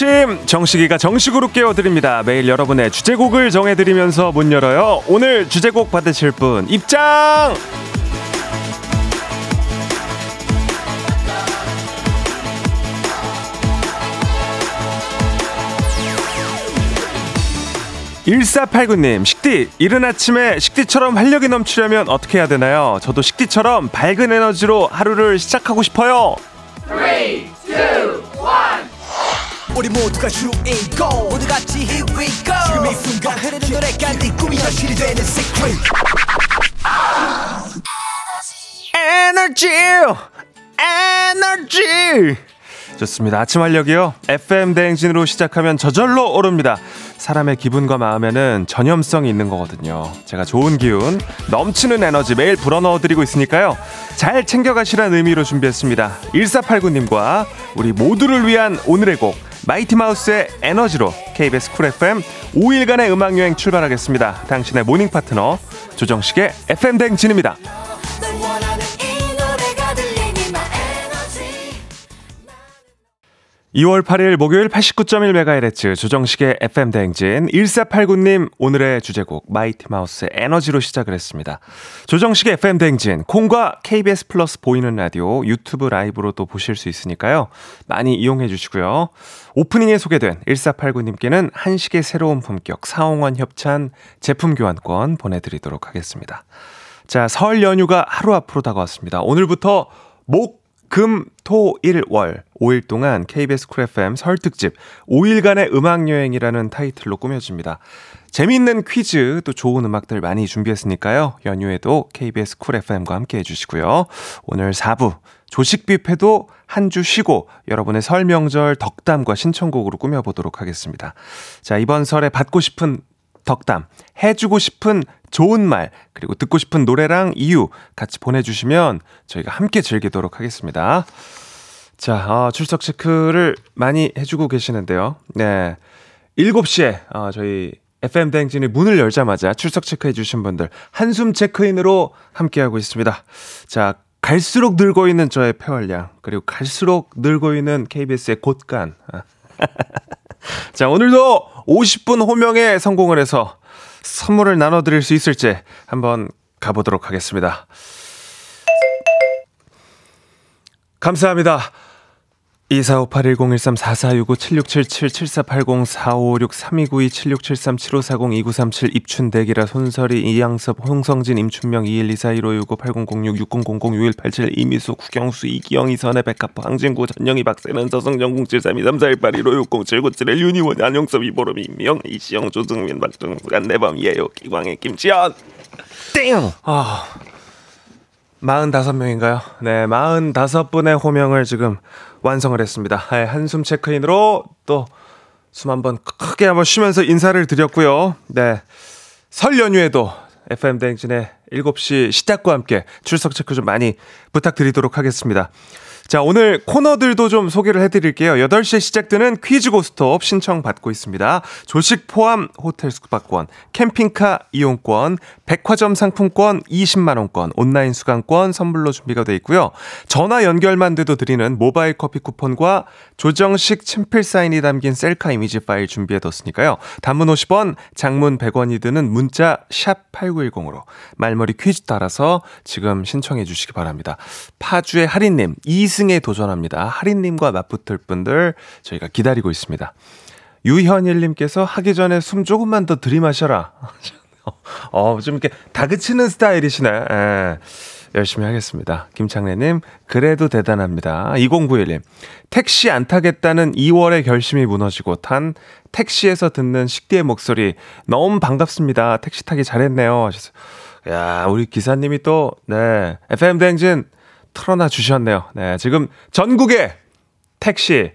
아침 정식이가 정식으로 깨워드립니다. 매일 여러분의 주제곡을 정해드리면서 문 열어요. 오늘 주제곡 받으실 분 입장! 1489님, 식디, 이른 아침에 식디처럼 활력이 넘치려면 어떻게 해야 되나요? 저도 식디처럼 밝은 에너지로 하루를 시작하고 싶어요. 3, 2, 1. 우리 모두가 주인공 모두 같이 here we go 지금 이 순간 흐르는 노래가 네 꿈이 현실이 되는 secret 에너지 에너지 좋습니다. 아침 활력이요. FM 대행진으로 시작하면 저절로 오릅니다. 사람의 기분과 마음에는 전염성이 있는 거거든요. 제가 좋은 기운, 넘치는 에너지 매일 불어넣어 드리고 있으니까요. 잘 챙겨가시라는 의미로 준비했습니다. 1489님과 우리 모두를 위한 오늘의 곡 마이티 마우스의 에너지로 KBS 쿨 FM 5일간의 음악 여행 출발하겠습니다. 당신의 morning 파트너 조정식의 FM 대행진입니다. 2월 8일 목요일 89.1MHz 조정식의 FM 대행진 1489님 오늘의 주제곡 마이티 마우스의 에너지로 시작을 했습니다. 조정식의 FM 대행진 콩과 KBS 플러스 보이는 라디오 유튜브 라이브로도 보실 수 있으니까요. 많이 이용해 주시고요. 오프닝에 소개된 1489님께는 한식의 새로운 품격 사홍원 협찬 제품 교환권 보내드리도록 하겠습니다. 자, 설 연휴가 하루 앞으로 다가왔습니다. 오늘부터 목 금, 토, 일, 월 5일 동안 KBS 쿨 FM 설 특집 5일간의 음악 여행이라는 타이틀로 꾸며집니다. 재미있는 퀴즈 또 좋은 음악들 많이 준비했으니까요. 연휴에도 KBS 쿨 FM과 함께 해주시고요. 오늘 4부 조식 뷔페도 한 주 쉬고 여러분의 설 명절 덕담과 신청곡으로 꾸며보도록 하겠습니다. 자 이번 설에 받고 싶은 덕담, 해주고 싶은 좋은 말, 그리고 듣고 싶은 노래랑 이유 같이 보내주시면 저희가 함께 즐기도록 하겠습니다. 자, 어, 출석 체크를 많이 해주고 계시는데요. 네. 7시에 어, 저희 FM 대행진이 문을 열자마자 출석 체크해주신 분들 한숨 체크인으로 함께하고 있습니다. 자, 갈수록 늘고 있는 저의 폐활량, 그리고 갈수록 늘고 있는 KBS의 곳간. 자, 오늘도 50분 호명에 성공을 해서 선물을 나눠드릴 수 있을지 한번 가보도록 하겠습니다. 감사합니다. 2481-03-4465-7677-7480-4563-2992-7673-7540-2937 입춘대기라 손설이 이양섭 홍성진 임춘명 2124-1500-8006-6000-6187 이미수 구경수 이기영 이선의 백합 황진구 전영희 박세는 서성정 073-2348-1560-7971 윤희원 안영섭 이보름 임명 이시영 조승민 박정수 안내범 예요 기광의 김지연 땡! 아... 45명인가요? 네, 45분의 호명을 지금 완성을 했습니다. 네, 한숨 체크인으로 또 숨 한번 크게 한번 쉬면서 인사를 드렸고요. 네. 설 연휴에도 FM 대행진의 7시 시작과 함께 출석 체크 좀 많이 부탁드리도록 하겠습니다. 자, 오늘 코너들도 좀 소개를 해드릴게요. 8시에 시작되는 퀴즈 고스톱 신청 받고 있습니다. 조식 포함 호텔 숙박권, 캠핑카 이용권, 백화점 상품권 20만원권, 온라인 수강권 선물로 준비가 되어 있고요. 전화 연결만 돼도 드리는 모바일 커피 쿠폰과 조정식 친필 사인이 담긴 셀카 이미지 파일 준비해뒀으니까요. 단문 50원, 장문 100원이 드는 문자 샵 8910으로 말머리 퀴즈 따라서 지금 신청해 주시기 바랍니다. 파주의 할인님, 이승 2승에 도전합니다. 하린님과 맞붙을 분들 저희가 기다리고 있습니다. 유현일님께서 하기 전에 숨 조금만 더 들이마셔라. 어, 좀 이렇게 다그치는 스타일이시네. 예. 열심히 하겠습니다. 김창래님, 그래도 대단합니다. 2091님, 택시 안 타겠다는 2월의 결심이 무너지고 탄 택시에서 듣는 식디의 목소리 너무 반갑습니다. 택시 타기 잘했네요. 하셨어요. 야, 우리 기사님이 또, 네, FM대행진 틀어놔 주셨네요. 네, 지금 전국의 택시,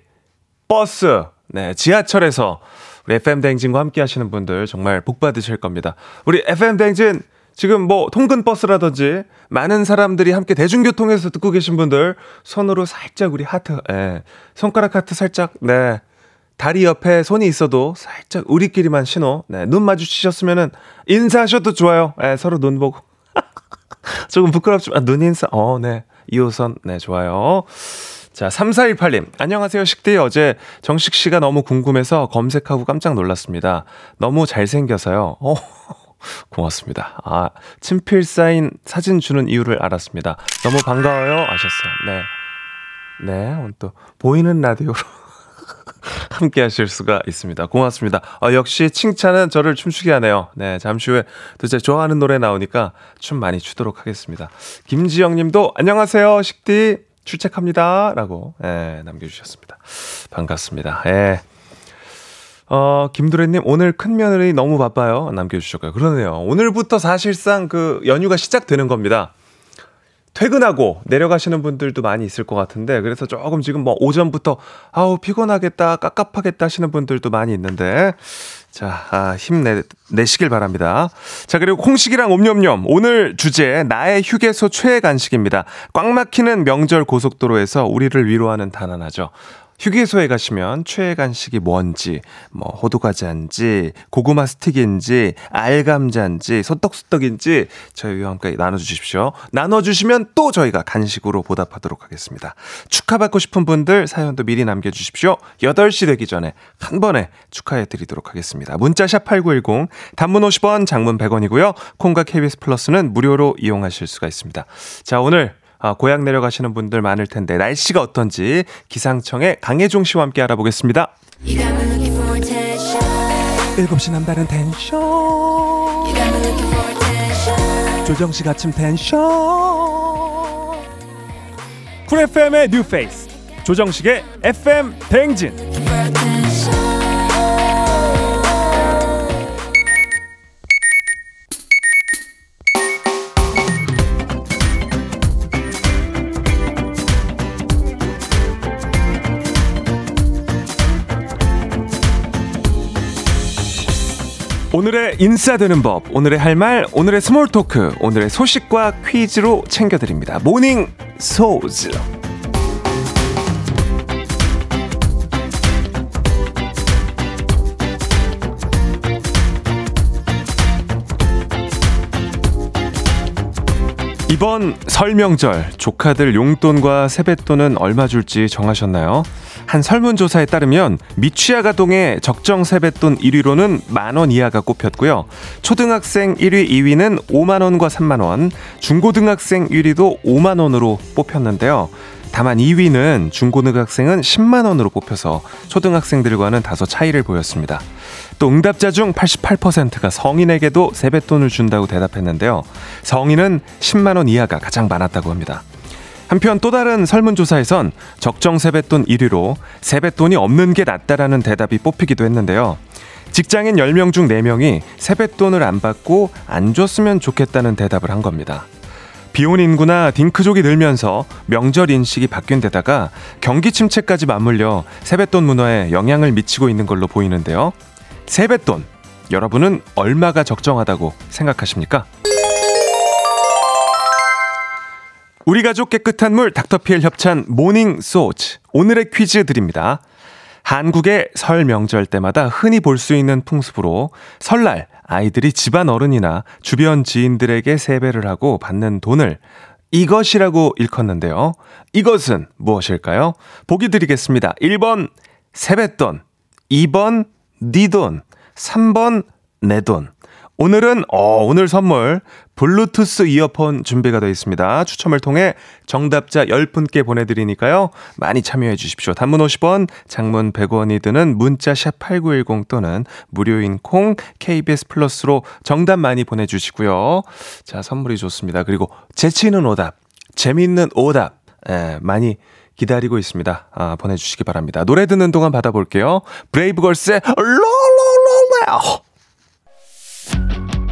버스, 네, 지하철에서 우리 FM 대행진과 함께 하시는 분들 정말 복 받으실 겁니다. 우리 FM 대행진 지금 뭐 통근 버스라든지 많은 사람들이 함께 대중교통에서 듣고 계신 분들 손으로 살짝 우리 하트, 예. 손가락 하트 살짝, 네. 다리 옆에 손이 있어도 살짝 우리끼리만 신호, 네. 눈 마주치셨으면은 인사하셔도 좋아요. 예, 서로 눈 보고. 조금 부끄럽지만 눈 인사, 어, 네. 2호선, 네, 좋아요. 자, 3418님. 안녕하세요, 식디. 어제 정식 씨가 너무 궁금해서 검색하고 깜짝 놀랐습니다. 너무 잘생겨서요. 어, 고맙습니다. 아, 친필 사인 사진 주는 이유를 알았습니다. 너무 반가워요. 아셨어요. 네. 네, 오늘 또 보이는 라디오로 함께 하실 수가 있습니다. 고맙습니다. 어, 역시 칭찬은 저를 춤추게 하네요. 네, 잠시 후에 또제 좋아하는 노래 나오니까 춤 많이 추도록 하겠습니다. 김지영 님도 안녕하세요, 식디. 출첵합니다. 라고, 예, 남겨주셨습니다. 반갑습니다. 예. 어, 김두래님, 오늘 큰 며느리 너무 바빠요. 남겨주셨고요. 그러네요. 오늘부터 사실상 그 연휴가 시작되는 겁니다. 퇴근하고 내려가시는 분들도 많이 있을 것 같은데 그래서 조금 지금 뭐 오전부터 아우 피곤하겠다 깝깝하겠다 하시는 분들도 많이 있는데 자 아, 힘내 내시길 바랍니다. 자 그리고 콩식이랑 옴념념 오늘 주제 나의 휴게소 최애 간식입니다. 꽉 막히는 명절 고속도로에서 우리를 위로하는 단 하나죠. 휴게소에 가시면 최애 간식이 뭔지, 뭐 호두과자인지, 고구마 스틱인지, 알감자인지, 소떡소떡인지 저희와 함께 나눠주십시오. 나눠주시면 또 저희가 간식으로 보답하도록 하겠습니다. 축하받고 싶은 분들 사연도 미리 남겨주십시오. 8시 되기 전에 한 번에 축하해드리도록 하겠습니다. 문자샵 8910, 단문 50원, 장문 100원이고요. 콩과 KBS 플러스는 무료로 이용하실 수가 있습니다. 자, 오늘 아, 고향 내려가시는 분들 많을 텐데 날씨가 어떤지 기상청의 강혜종 씨와 함께 알아보겠습니다. 7시 남다른 텐션. 조정식 아침 텐션. 쿨 FM의 뉴페이스. 조정식의 FM 대행진 오늘의 인싸되는 법, 오늘의 할 말, 오늘의 small talk, 오늘의 소식과 퀴즈로 챙겨드립니다. morning 소즈. 이번 설명절 조카들 용돈과 세뱃돈은 얼마 줄지 정하셨나요? 한 설문조사에 따르면 미취학아동의 적정 세뱃돈 1위로는 만 원 이하가 꼽혔고요. 초등학생 1위, 2위는 5만 원과 3만 원, 중고등학생 1위도 5만 원으로 뽑혔는데요. 다만 2위는 중고등학생은 10만 원으로 뽑혀서 초등학생들과는 다소 차이를 보였습니다. 또 응답자 중 88%가 성인에게도 세뱃돈을 준다고 대답했는데요. 성인은 10만 원 이하가 가장 많았다고 합니다. 한편 또 다른 설문조사에선 적정 세뱃돈 1위로 세뱃돈이 없는 게 낫다라는 대답이 뽑히기도 했는데요. 직장인 10명 중 4명이 세뱃돈을 안 받고 안 줬으면 좋겠다는 대답을 한 겁니다. 비혼 인구나 딩크족이 늘면서 명절 인식이 바뀐 데다가 경기 침체까지 맞물려 세뱃돈 문화에 영향을 미치고 있는 걸로 보이는데요. 세뱃돈, 여러분은 얼마가 적정하다고 생각하십니까? 우리 가족 깨끗한 물 닥터피엘 협찬 morning 소즈. 오늘의 퀴즈 드립니다. 한국의 설 명절 때마다 흔히 볼 수 있는 풍습으로 설날 아이들이 집안 어른이나 주변 지인들에게 세배를 하고 받는 돈을 이것이라고 일컫는데요. 이것은 무엇일까요? 보기 드리겠습니다. 1번 세뱃돈, 2번 니 돈, 3번 내 돈. 오늘은 어, 오늘 선물 블루투스 이어폰 준비가 되어 있습니다. 추첨을 통해 정답자 10분께 보내 드리니까요. 많이 참여해 주십시오. 단문 50원, 장문 100원이 드는 문자 샵 8910 또는 무료인 콩 KBS 플러스로 정답 많이 보내 주시고요. 자, 선물이 좋습니다. 그리고 재치 있는 오답, 재밌는 오답, 예, 많이 기다리고 있습니다. 아, 보내주시기 바랍니다. 노래 듣는 동안 받아볼게요. 브레이브걸스의 롤롤롤롤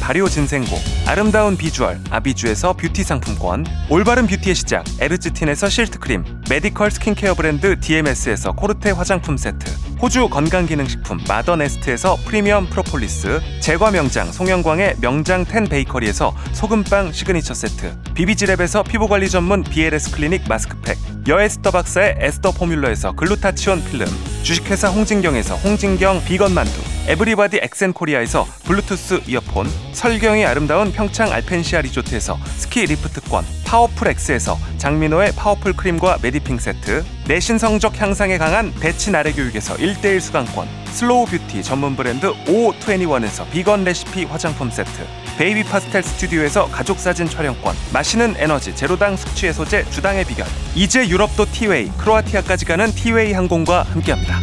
발효 진생고, 아름다운 비주얼 아비주에서 뷰티 상품권, 올바른 뷰티의 시작 에르츠틴에서 실트 크림, 메디컬 스킨케어 브랜드 DMS에서 코르테 화장품 세트, 호주 건강기능식품 마더네스트에서 프리미엄 프로폴리스, 제과 명장 송영광의 명장 텐 베이커리에서 소금빵 시그니처 세트, 비비지랩에서 피부관리 전문 BLS 클리닉 마스크팩, 여에스더 박사의 에스더 포뮬러에서 글루타치온 필름, 주식회사 홍진경에서 홍진경 비건 만두, 에브리바디 엑센코리아에서 블루투스 이어폰, 설경이 아름다운 평창 알펜시아 리조트에서 스키 리프트권, 파워풀 X에서 장민호의 파워풀 크림과 메디핑 세트, 내신 성적 향상에 강한 대치 나래 교육에서 1대1 수강권, 슬로우 뷰티 전문 브랜드 O21에서 비건 레시피 화장품 세트, 베이비 파스텔 스튜디오에서 가족 사진 촬영권, 마시는 에너지 제로당 숙취 해소제 주당의 비결, 이제 유럽도 티웨이, 크로아티아까지 가는 티웨이 항공과 함께합니다.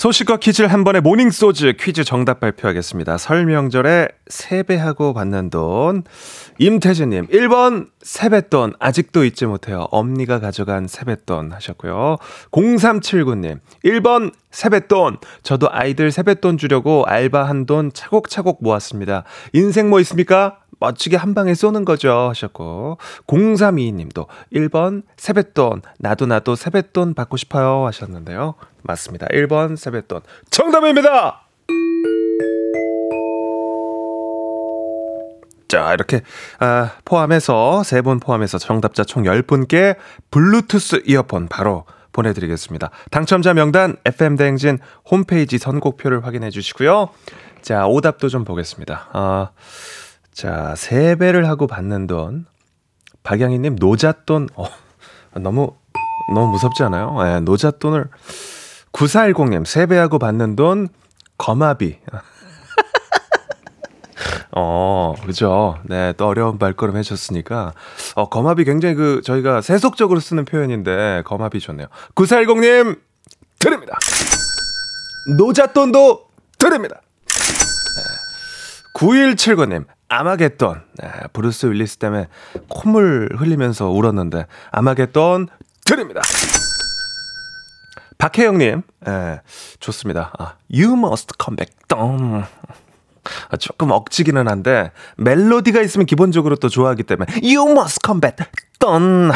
소식과 퀴즈를 한 번에 모닝 소즈 퀴즈 정답 발표하겠습니다. 설 명절에 세배하고 받는 돈. 임태진님, 1번 세뱃돈 아직도 잊지 못해요. 엄니가 가져간 세뱃돈 하셨고요. 0379님, 1번 세뱃돈. 저도 아이들 세뱃돈 주려고 알바한 돈 차곡차곡 모았습니다. 인생 뭐 있습니까? 멋지게 한 방에 쏘는 거죠. 하셨고. 0322님도 1번 세뱃돈. 나도 나도 세뱃돈 받고 싶어요. 하셨는데요. 맞습니다. 1번 세뱃돈. 정답입니다! 자, 이렇게, 아, 포함해서, 세 분 포함해서 정답자 총 10분께 블루투스 이어폰 바로 보내드리겠습니다. 당첨자 명단 FM대행진 홈페이지 선곡표를 확인해 주시고요. 자, 오답도 좀 보겠습니다. 아, 자, 세배를 하고 받는 돈. 박양희님, 노잣돈. 어, 너무, 너무 무섭지 않아요? 네, 노잣돈을. 9410님, 세배하고 받는 돈, 거마비. 어, 그죠. 네, 또 어려운 발걸음 해줬으니까. 어, 거마비 굉장히 그, 저희가 세속적으로 쓰는 표현인데, 거마비 좋네요. 9410님, 드립니다. 노잣돈도 드립니다. 네. 9179님, 아마겟돈. 네, 브루스 윌리스 때문에 콧물 흘리면서 울었는데, 아마겟돈 드립니다. 박혜영님, 예, 좋습니다. 아, You must come back. 똥. 아, 조금 억지기는 한데, 멜로디가 있으면 기본적으로 또 좋아하기 때문에, You must come back. 똥.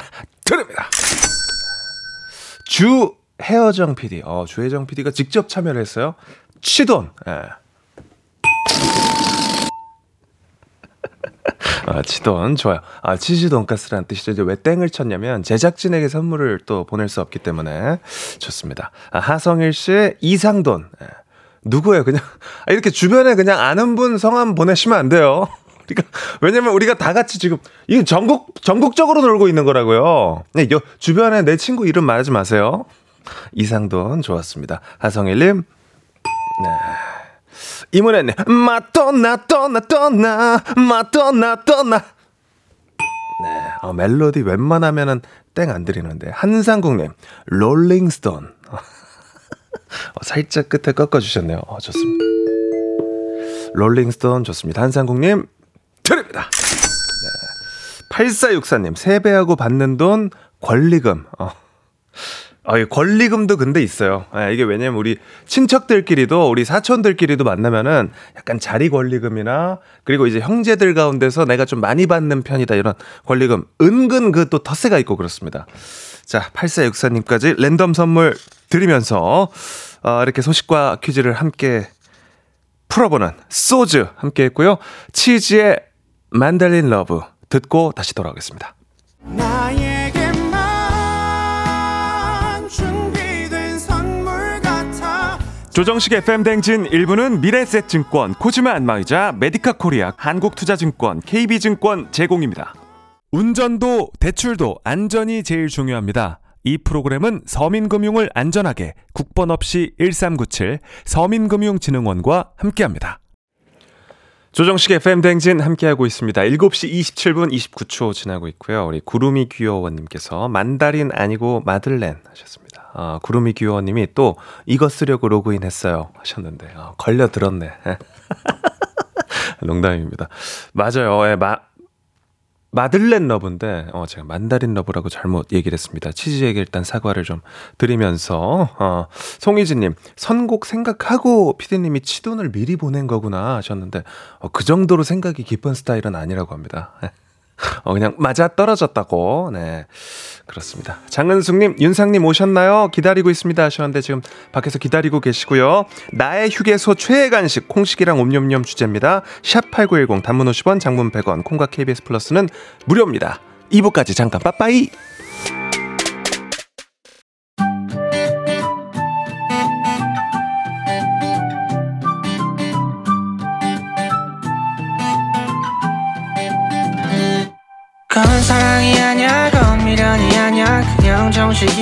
드립니다. 주혜정 PD, 어, 주혜정 PD가 직접 참여를 했어요. 치돈, 예. 아, 치돈 좋아요. 아, 치즈 돈가스라는 뜻이죠. 이제 왜 땡을 쳤냐면 제작진에게 선물을 또 보낼 수 없기 때문에 좋습니다. 아, 하성일 씨의 이상돈. 예. 누구예요? 그냥 아, 이렇게 주변에 그냥 아는 분 성함 보내시면 안 돼요. 그러니까 왜냐면 우리가 다 같이 지금 이 전국 전국적으로 놀고 있는 거라고요. 네, 요 주변에 내 친구 이름 말하지 마세요. 이상돈 좋았습니다. 하성일님. 네. 이문혜님, 마떠나, 떠나, 떠나, 마떠나, 떠나. 네, 어, 멜로디 웬만하면은 땡 안 드리는데. 한상국님, 롤링스톤. 어, 살짝 끝에 꺾어주셨네요. 어, 좋습니다. 롤링스톤 좋습니다. 한상국님, 드립니다. 네. 8464님, 세배하고 받는 돈, 권리금. 어. 아, 권리금도 근데 있어요. 아, 이게 왜냐면 우리 친척들끼리도 우리 사촌들끼리도 만나면은 약간 자리 권리금이나 그리고 이제 형제들 가운데서 내가 좀 많이 받는 편이다 이런 권리금 은근 그 또 텃세가 있고 그렇습니다. 자, 8464님까지 랜덤 선물 드리면서 어, 이렇게 소식과 퀴즈를 함께 풀어보는 소즈 함께 했고요. 치즈의 Madeleine Love 듣고 다시 돌아오겠습니다. 조정식 FM 대행진 1부는 미래에셋증권, 코지마 안마의자, 메디카 코리아, 한국투자증권, KB증권 제공입니다. 운전도 대출도 안전이 제일 중요합니다. 이 프로그램은 서민금융을 안전하게 국번 없이 1397 서민금융진흥원과 함께합니다. 조정식 FM 댕진 함께하고 있습니다. 7시 27분 29초 지나고 있고요. 우리 구름이 귀여워님께서 만다린 아니고 마들렌 하셨습니다. 어, 구름이 귀여워님이 또 이거 쓰려고 로그인 했어요 하셨는데 어, 걸려 들었네. 농담입니다. 맞아요. 예, 마, 마들렌 러브인데 어 제가 만다린 러브라고 잘못 얘기를 했습니다. 치즈에게 일단 사과를 좀 드리면서 어 송희진 님 선곡 생각하고 피디 님이 치돈을 미리 보낸 거구나 하셨는데 어, 그 정도로 생각이 깊은 스타일은 아니라고 합니다. 어, 그냥 맞아 떨어졌다고. 네. 그렇습니다. 장은숙님, 윤상님 오셨나요? 기다리고 있습니다. 하셨는데 지금 밖에서 기다리고 계시고요. 나의 휴게소 최애 간식, 콩식이랑 옴뇸뇸 주제입니다. 샵8910 단문 50원, 장문 100원, 콩과 KBS 플러스는 무료입니다. 2부까지 잠깐 빠빠이!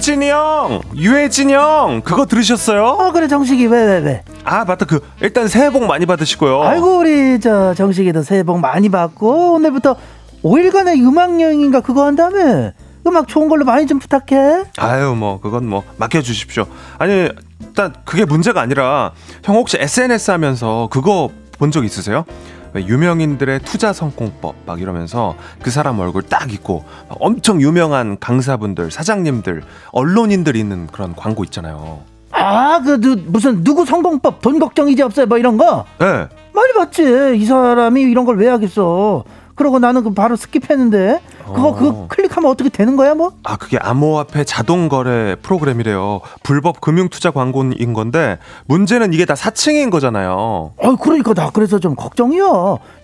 혜진이 형, 유혜진 형, 그거 들으셨어요? 어 그래 정식이 왜왜 왜, 아 맞다 그 일단 새해 복 많이 받으시고요. 아이고 우리 저 정식이도 새해 복 많이 받고 오늘부터 5일간의 음악 여행인가 그거 한다음에 음악 좋은 걸로 많이 좀 부탁해 아유 뭐 그건 뭐 맡겨 주십시오. 아니 일단 그게 문제가 아니라 형 혹시 SNS 하면서 그거 본 적 있으세요? 왜 유명인들의 투자 성공법 막 이러면서 그 사람 얼굴 딱 있고 엄청 유명한 강사분들, 사장님들, 언론인들 있는 그런 광고 있잖아요. 아그 무슨 누구 성공법 돈 걱정 이제 없어요 뭐 이런 거 네. 많이 봤지 이 사람이 이런 걸 왜 하겠어 그러고 나는 그 바로 스킵했는데 그거 어. 그거 클릭하면 어떻게 되는 거야 뭐? 아 그게 암호화폐 자동 거래 프로그램이래요. 불법 금융 투자 광고인 건데 문제는 이게 다 사칭인 거잖아요. 어 그러니까 나 그래서 좀 걱정이야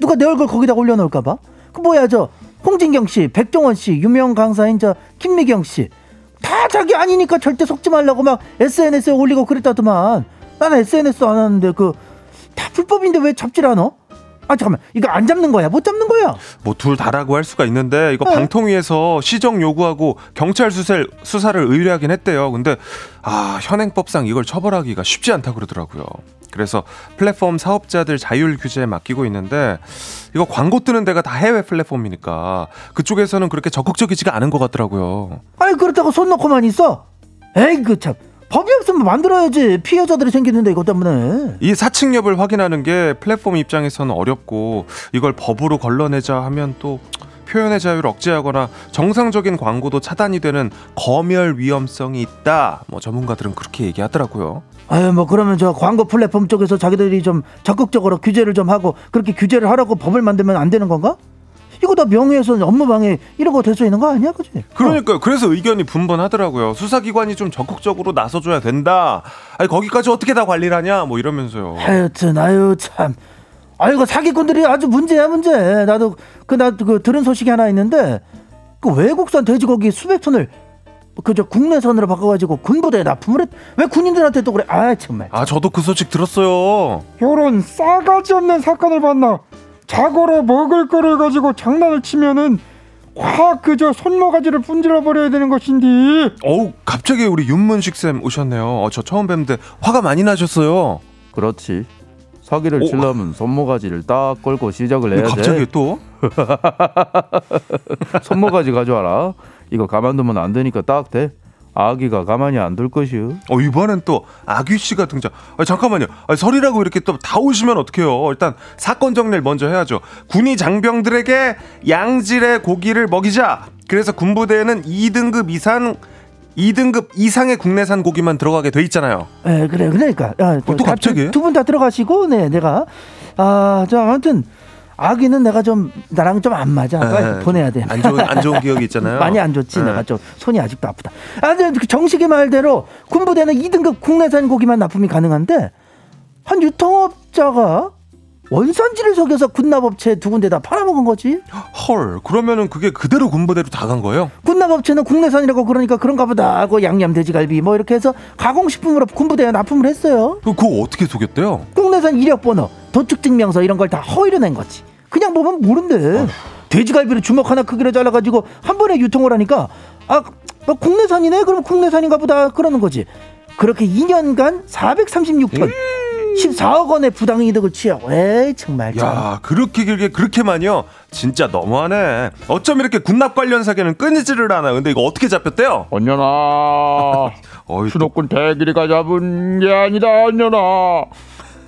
누가 내 얼굴 거기다 올려놓을까 봐 그 뭐야 저 홍진경 씨 백종원 씨 유명 강사인 저 김미경 씨 다 자기 아니니까 절대 속지 말라고 막 SNS에 올리고 그랬다더만 나는 SNS 안 하는데 그 다 불법인데 왜 잡질 않아? 아 잠깐만 이거 안 잡는 거야 못 잡는 거야 뭐 둘 다라고 할 수가 있는데 이거 어. 방통위에서 시정 요구하고 경찰 수사를, 수사를 의뢰하긴 했대요. 근데 아 현행법상 이걸 처벌하기가 쉽지 않다 그러더라고요. 그래서 플랫폼 사업자들 자율 규제에 맡기고 있는데 이거 광고 뜨는 데가 다 해외 플랫폼이니까 그쪽에서는 그렇게 적극적이지가 않은 것 같더라고요. 아이 그렇다고 손 놓고만 있어 에이 그참 법이 없으면 만들어야지 피해자들이 생기는데 이것 때문에 이 사칭 여부를 확인하는 게 플랫폼 입장에서는 어렵고 이걸 법으로 걸러내자 하면 또 표현의 자유를 억제하거나 정상적인 광고도 차단이 되는 검열 위험성이 있다. 뭐 전문가들은 그렇게 얘기하더라고요. 아유 뭐 그러면 저 광고 플랫폼 쪽에서 자기들이 좀 적극적으로 규제를 좀 하고 그렇게 규제를 하라고 법을 만들면 안 되는 건가? 이거 다 명예훼손 업무방해 이런 거 될 수 있는 거 아니야 그지? 그러니까요. 그래서 의견이 분분하더라고요. 수사기관이 좀 적극적으로 나서줘야 된다. 아니 거기까지 어떻게 다 관리를 하냐? 뭐 이러면서요. 어. 하여튼 아유 참 아이고 사기꾼들이 아주 문제야 문제 나도 그 나도 그 들은 소식이 하나 있는데 그 외국산 돼지고기 수백 톤을 그저 국내산으로 바꿔가지고 군부대에 납품을 했 왜 군인들한테 또 그래 아 정말 아 저도 그 소식 들었어요. 요런 싸가지 없는 사건을 봤나 자고로 먹을 거를 가지고 장난을 치면은 확 그저 손모가지를 분질러 버려야 되는 것인데 어우 갑자기 우리 윤문식 쌤 오셨네요. 어, 저 처음 뵙는데 화가 많이 나셨어요. 그렇지. 사기를 오. 치려면 손모가지를 딱 걸고 시작을 해야 갑자기 돼. 또 손모가지 가져와라. 이거 가만두면 안 되니까 딱 돼. 아기가 가만히 안 둘 것이요. 어, 이번엔 또 아귀 씨가 등장. 아, 잠깐만요. 아, 설이라고 이렇게 또 다 오시면 어떡해요. 일단 사건 정리를 먼저 해야죠. 군이 장병들에게 양질의 고기를 먹이자. 그래서 군부대에는 2등급 이상 2등급 이상의 국내산 고기만 들어가게 돼 있잖아요. 예 그래 그러니까 아, 어, 또 갑자기? 두 분 다 들어가시고 네 내가 아 저 아무튼 아기는 내가 좀 나랑 좀 안 맞아 빨리 에, 보내야 돼 안 좋은 안 좋은 기억이 있잖아요. 많이 안 좋지 네. 내가 좀 손이 아직도 아프다 아그 정식이 말대로 군부대는 2등급 국내산 고기만 납품이 가능한데 한 유통업자가 원산지를 속여서 군납업체 두 군데 다 팔아먹은 거지 헐. 그러면은 그게 그대로 군부대로 다 간 거예요? 군납업체는 국내산이라고 그러니까 그런가 보다 하고 양념 돼지갈비 뭐 이렇게 해서 가공식품으로 군부대에 납품을 했어요 그- 그거 어떻게 속였대요? 국내산 이력 번호 도축증명서 이런 걸 다 허위로 낸 거지 그냥 보면 모른대 돼지갈비를 주먹 하나 크기로 잘라가지고 한 번에 유통을 하니까 아뭐 국내산이네 그럼 국내산인가 보다 그러는 거지 그렇게 2년간 436톤 14억 원의 부당이득을 취하고 에이 정말 참. 야 그렇게 길게 그렇게 많이요? 진짜 너무하네. 어쩜 이렇게 군납 관련 사기는 끊이지를 않아. 근데 이거 어떻게 잡혔대요? 언년아 어이, 수도권 대길이가 잡은 게 아니다 언년아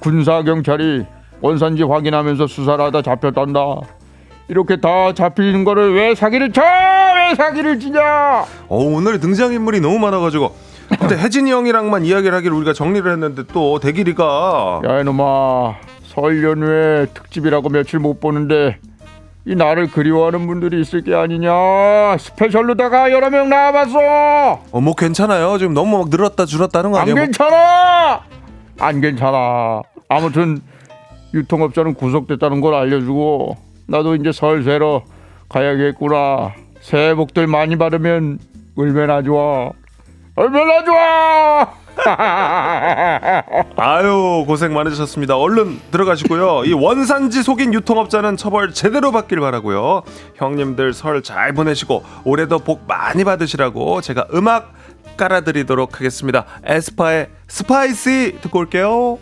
군사 경찰이 원산지 확인하면서 수사를 하다 잡혔단다 이렇게 다 잡히는 거를 왜 사기를 쳐? 왜 사기를 치냐? 어, 오늘 등장인물이 너무 많아가지고. 근데 혜진이 형이랑만 이야기를 하기로 우리가 정리를 했는데 또 대길이가 야 이놈아 설 연휴에 특집이라고 며칠 못 보는데 이 나를 그리워하는 분들이 있을 게 아니냐 스페셜로다가 여러 명 나와봤어 어, 뭐 괜찮아요. 지금 너무 막 늘었다 줄었다는 거안 아니에요? 뭐- 괜찮아 안 괜찮아 아무튼 유통업자는 구속됐다는 걸 알려주고 나도 이제 설 새러 가야겠구나 새해 복들 많이 받으면 얼마나 좋아 얼마나 좋아 아유 고생 많으셨습니다. 얼른 들어가시고요. 이 원산지 속인 유통업자는 처벌 제대로 받길 바라고요. 형님들 설 잘 보내시고 올해도 복 많이 받으시라고 제가 음악 깔아드리도록 하겠습니다. 에스파의 Spicy 듣고 올게요.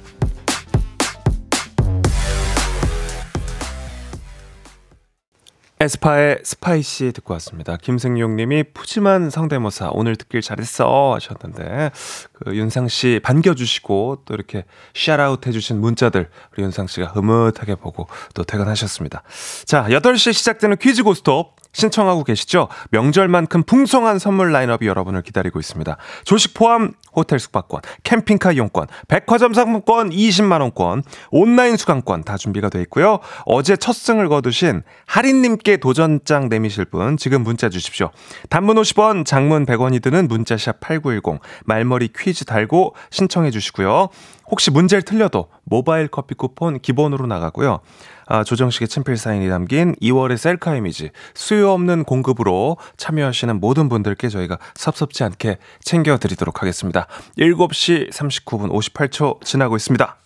에스파의 Spicy 듣고 왔습니다. 김승용님이 푸짐한 성대모사 오늘 듣길 잘했어 하셨는데 그 윤상 씨 반겨주시고 또 이렇게 샤라웃 해주신 문자들 우리 윤상 씨가 흐뭇하게 보고 또 퇴근하셨습니다. 자 8시에 시작되는 퀴즈 고스톱 신청하고 계시죠? 명절만큼 풍성한 선물 라인업이 여러분을 기다리고 있습니다. 조식 포함 호텔 숙박권, 캠핑카 이용권, 백화점 상품권 20만 원권, 온라인 수강권 다 준비가 돼 있고요. 어제 첫 승을 거두신 할인 님께 도전장 내미실 분 지금 문자 주십시오. 단문 50원, 장문 100원이 드는 문자샵 8910 말머리 퀴즈 달고 신청해 주시고요. 혹시 문제를 틀려도 모바일 커피 쿠폰 기본으로 나가고요. 아, 조정식의 친필 사인이 담긴 2월의 셀카 이미지 수요 없는 공급으로 참여하시는 모든 분들께 저희가 섭섭지 않게 챙겨드리도록 하겠습니다. 7시 39분 58초 지나고 있습니다.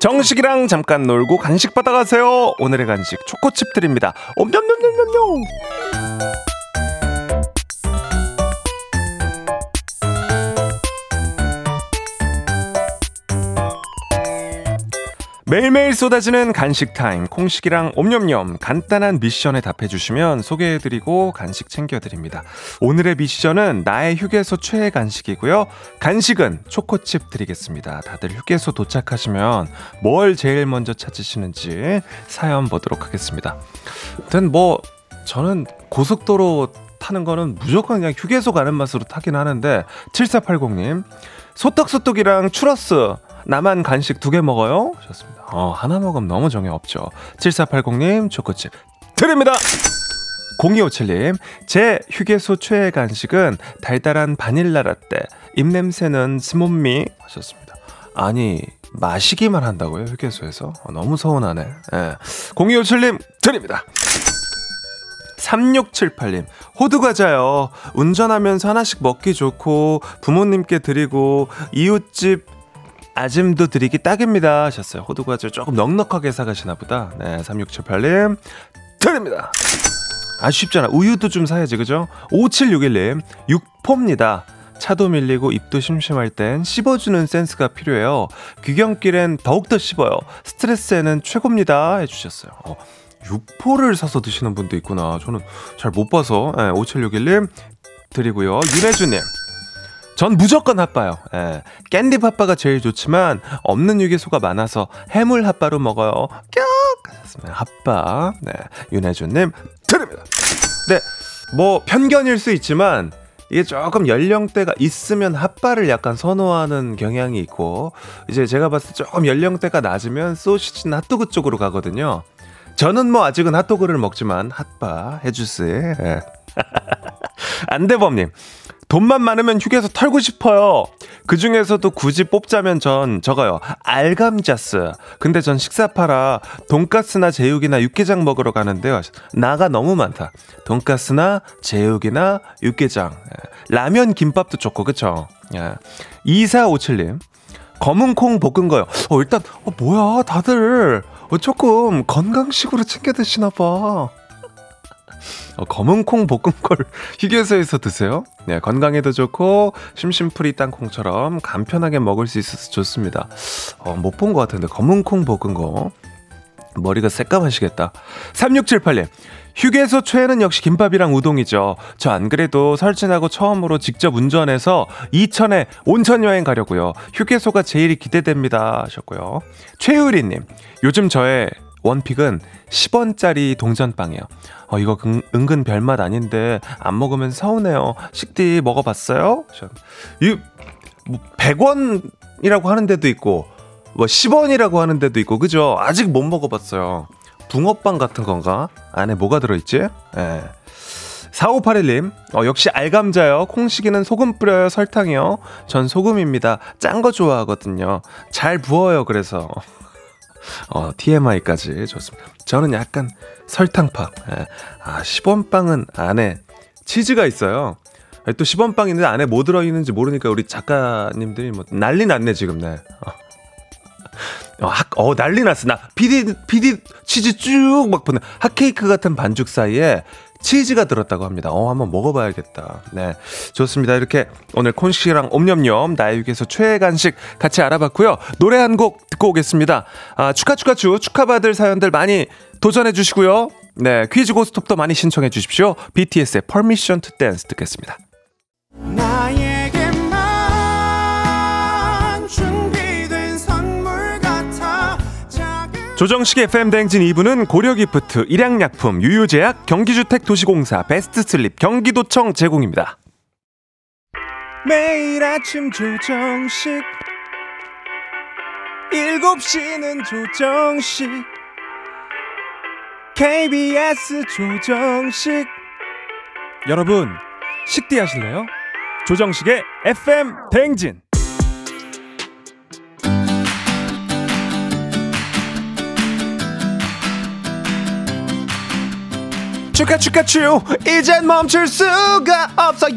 정식이랑 잠깐 놀고 간식 받아가세요. 오늘의 간식 초코칩 드립니다. 옴냠냠냠냠냠. 매일매일 쏟아지는 간식 타임 콩식이랑 옴념념 간단한 미션에 답해주시면 소개해드리고 간식 챙겨드립니다 오늘의 미션은 나의 휴게소 최애 간식이고요 간식은 초코칩 드리겠습니다 다들 휴게소 도착하시면 뭘 제일 먼저 찾으시는지 사연 보도록 하겠습니다 아무튼 뭐 저는 고속도로 타는 거는 무조건 그냥 휴게소 가는 맛으로 타긴 하는데 7480님 소떡소떡이랑 추러스 나만 간식 두 개 먹어요? 하셨습니다. 어, 하나 먹으면 너무 정이 없죠. 7480님, 초코칩 드립니다! 0257님, 제 휴게소 최애 간식은 달달한 바닐라 라떼, 입냄새는 스몬미 하셨습니다. 아니, 마시기만 한다고요, 휴게소에서? 어, 너무 서운하네. 예. 0257님, 드립니다! 3678님, 호두과자요. 운전하면서 하나씩 먹기 좋고, 부모님께 드리고, 이웃집 아짐도 드리기 딱입니다. 하셨어요. 호두과자 조금 넉넉하게 사가시나 보다. 네, 3678님, 드립니다. 아, 쉽잖아. 우유도 좀 사야지, 그죠? 5761님, 육포입니다. 차도 밀리고 입도 심심할 땐 씹어주는 센스가 필요해요. 귀경길엔 더욱더 씹어요. 스트레스에는 최고입니다. 해주셨어요. 어, 육포를 사서 드시는 분도 있구나. 저는 잘 못 봐서. 네, 5761님 드리고요. 윤혜주님. 전 무조건 핫바요. 예. 깻잎 핫바가 제일 좋지만 없는 유기소가 많아서 해물 핫바로 먹어요. 껴! 하셨습니다. 핫바. 네. 윤혜주님 드립니다. 네. 뭐 편견일 수 있지만 이게 조금 연령대가 있으면 핫바를 약간 선호하는 경향이 있고 이제 제가 봤을 때 조금 연령대가 낮으면 소시지나 핫도그 쪽으로 가거든요. 저는 뭐 아직은 핫도그를 먹지만 핫바 해주세요. 예. 안대범님 돈만 많으면 휴게소 털고 싶어요. 그 중에서도 굳이 뽑자면 전 저거요. 알감자스. 근데 전 식사파라 돈가스나 제육이나 육개장 먹으러 가는데요. 나가 너무 많다. 돈가스나 제육이나 육개장. 예. 라면 김밥도 좋고 그쵸? 예. 2457님. 검은콩 볶은 거요. 어, 일단, 어, 뭐야, 다들. 어, 조금 건강식으로 챙겨 드시나 봐. 어, 검은콩 볶은 걸 휴게소에서 드세요? 네, 건강에도 좋고 심심풀이 땅콩처럼 간편하게 먹을 수 있어서 좋습니다. 어, 못 본 것 같은데 검은콩 볶은 거 머리가 새까마시겠다. 3678님. 휴게소 최애는 역시 김밥이랑 우동이죠. 저 안 그래도 설진하고 처음으로 직접 운전해서 이천에 온천 여행 가려고요. 휴게소가 제일 기대됩니다. 하셨고요. 최유리님. 요즘 저의 원픽은 10원짜리 동전빵이에요. 어, 이거 은, 은근 별맛 아닌데 안 먹으면 서운해요. 식디 먹어봤어요? 이, 뭐 100원이라고 하는 데도 있고 뭐 10원이라고 하는 데도 있고 그죠? 아직 못 먹어봤어요. 붕어빵 같은 건가? 안에 뭐가 들어있지? 예. 4581님, 어, 역시 알감자요. 콩시기는 소금 뿌려요. 설탕이요. 전 소금입니다. 짠 거 좋아하거든요. 잘 부어요. 그래서. 어, TMI까지 좋습니다. 저는 약간 설탕파. 예. 아, 10원빵은 안에 치즈가 있어요. 또 10원빵인데 안에 뭐 들어있는지 모르니까 우리 작가님들이 뭐 난리 났네, 지금, 네. 어. 어, 학, 어, 난리 났어. 나, 피디, 피디 치즈 쭉 막 보내. 핫케이크 같은 반죽 사이에 치즈가 들었다고 합니다. 어, 한번 먹어봐야겠다. 네. 좋습니다. 이렇게 오늘 콘식이랑 옴념념, 나의 육에서 최애 간식 같이 알아봤고요. 노래 한 곡 듣고 오겠습니다. 아, 축하, 축하, 축, 축하받을 사연들 많이 도전해 주시고요. 네. 퀴즈 고스톱도 많이 신청해 주십시오. BTS의 Permission to Dance 듣겠습니다. 조정식 FM 대행진 2부는 고려기프트, 일양약품, 유유제약, 경기주택 도시공사, 베스트슬립, 경기도청 제공입니다. 매일 아침 조정식 7시는 조정식 KBS 조정식 여러분 식디 하실래요? 조정식의 FM 대행진 축하 축하 축 이젠 멈출 수가 없어요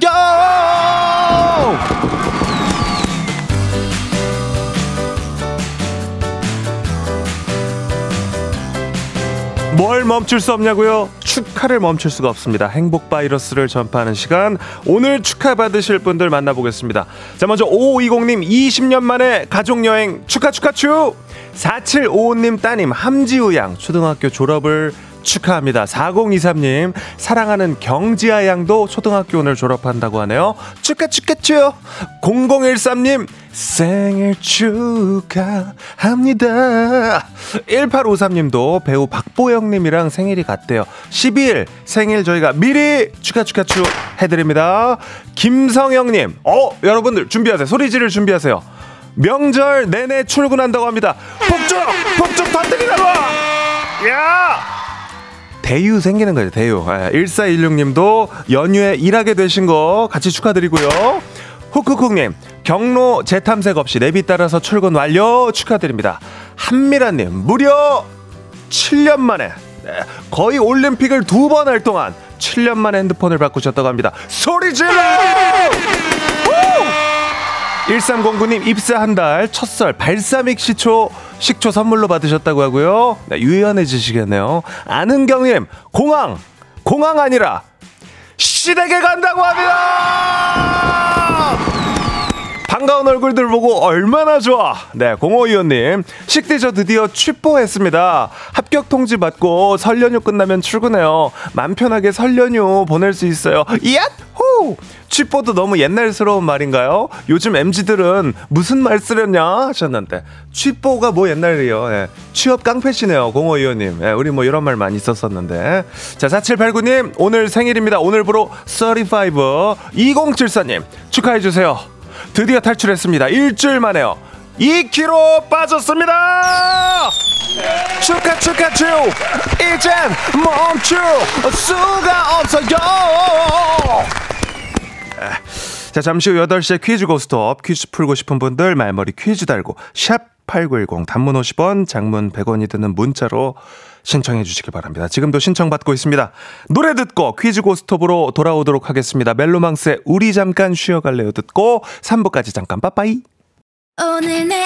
뭘 멈출 수 없냐고요? 축하를 멈출 수가 없습니다. 행복 바이러스를 전파하는 시간. 오늘 축하 받으실 분들 만나보겠습니다. 자, 먼저 5520님 20년 만에 가족 여행 축하 축하 축. 4755님 따님 함지우 양 초등학교 졸업을 축하합니다. 4023님, 사랑하는 경지아 양도 초등학교 오늘 졸업한다고 하네요. 축하, 축하, 축! 0013님, 생일 축하합니다. 1853님도 배우 박보영님이랑 생일이 같대요. 12일 생일 저희가 미리 축하, 축하, 축 해드립니다. 김성영님, 어, 여러분들 준비하세요. 소리 지를 준비하세요. 명절 내내 출근한다고 합니다. 폭죽! 폭죽 터뜨리라고! 야! 대유 생기는 거죠, 대유. 1416님도 연휴에 일하게 되신 거 같이 축하드리고요. 후크쿡님, 경로 재탐색 없이 내비 따라서 출근 완료 축하드립니다. 한미라님, 무려 7년 만에, 네, 거의 올림픽을 두 번 할 동안 7년 만에 핸드폰을 바꾸셨다고 합니다. 소리 질러! 1309님 입사 한 달 첫설 발사믹 시초 식초 선물로 받으셨다고 하고요. 네, 유연해지시겠네요. 아는 경님 공항 공항 아니라 시댁에 간다고 합니다. 반가운 얼굴들 보고 얼마나 좋아. 네, 공호위원님. 식대 저 드디어 취뽀했습니다. 합격 통지 받고 설 연휴 끝나면 출근해요. 맘 편하게 설 연휴 보낼 수 있어요. 야 호! 취뽀도 너무 옛날스러운 말인가요? 요즘 MZ들은 무슨 말 쓰렸냐 하셨는데 취뽀가 뭐 옛날이에요. 예. 취업 깡패시네요. 공호위원님. 예, 우리 뭐 이런 말 많이 있었었는데. 자, 4789님 오늘 생일입니다. 오늘부로 35 2074님 축하해주세요. 드디어 탈출했습니다. 일주일 만에요. 2kg 빠졌습니다. 축하 축하 축 이젠 멈출 수가 없어요. 자 잠시 후 8시에 퀴즈 고스톱 퀴즈 풀고 싶은 분들 말머리 퀴즈 달고 샵 8910 단문 50원 장문 100원이 드는 문자로 신청해 주시기 바랍니다. 지금도 신청받고 있습니다. 노래 듣고 퀴즈 고스톱으로 돌아오도록 하겠습니다. 멜로망스의 우리 잠깐 쉬어갈래요 듣고 3부까지 잠깐 빠빠이 오늘 내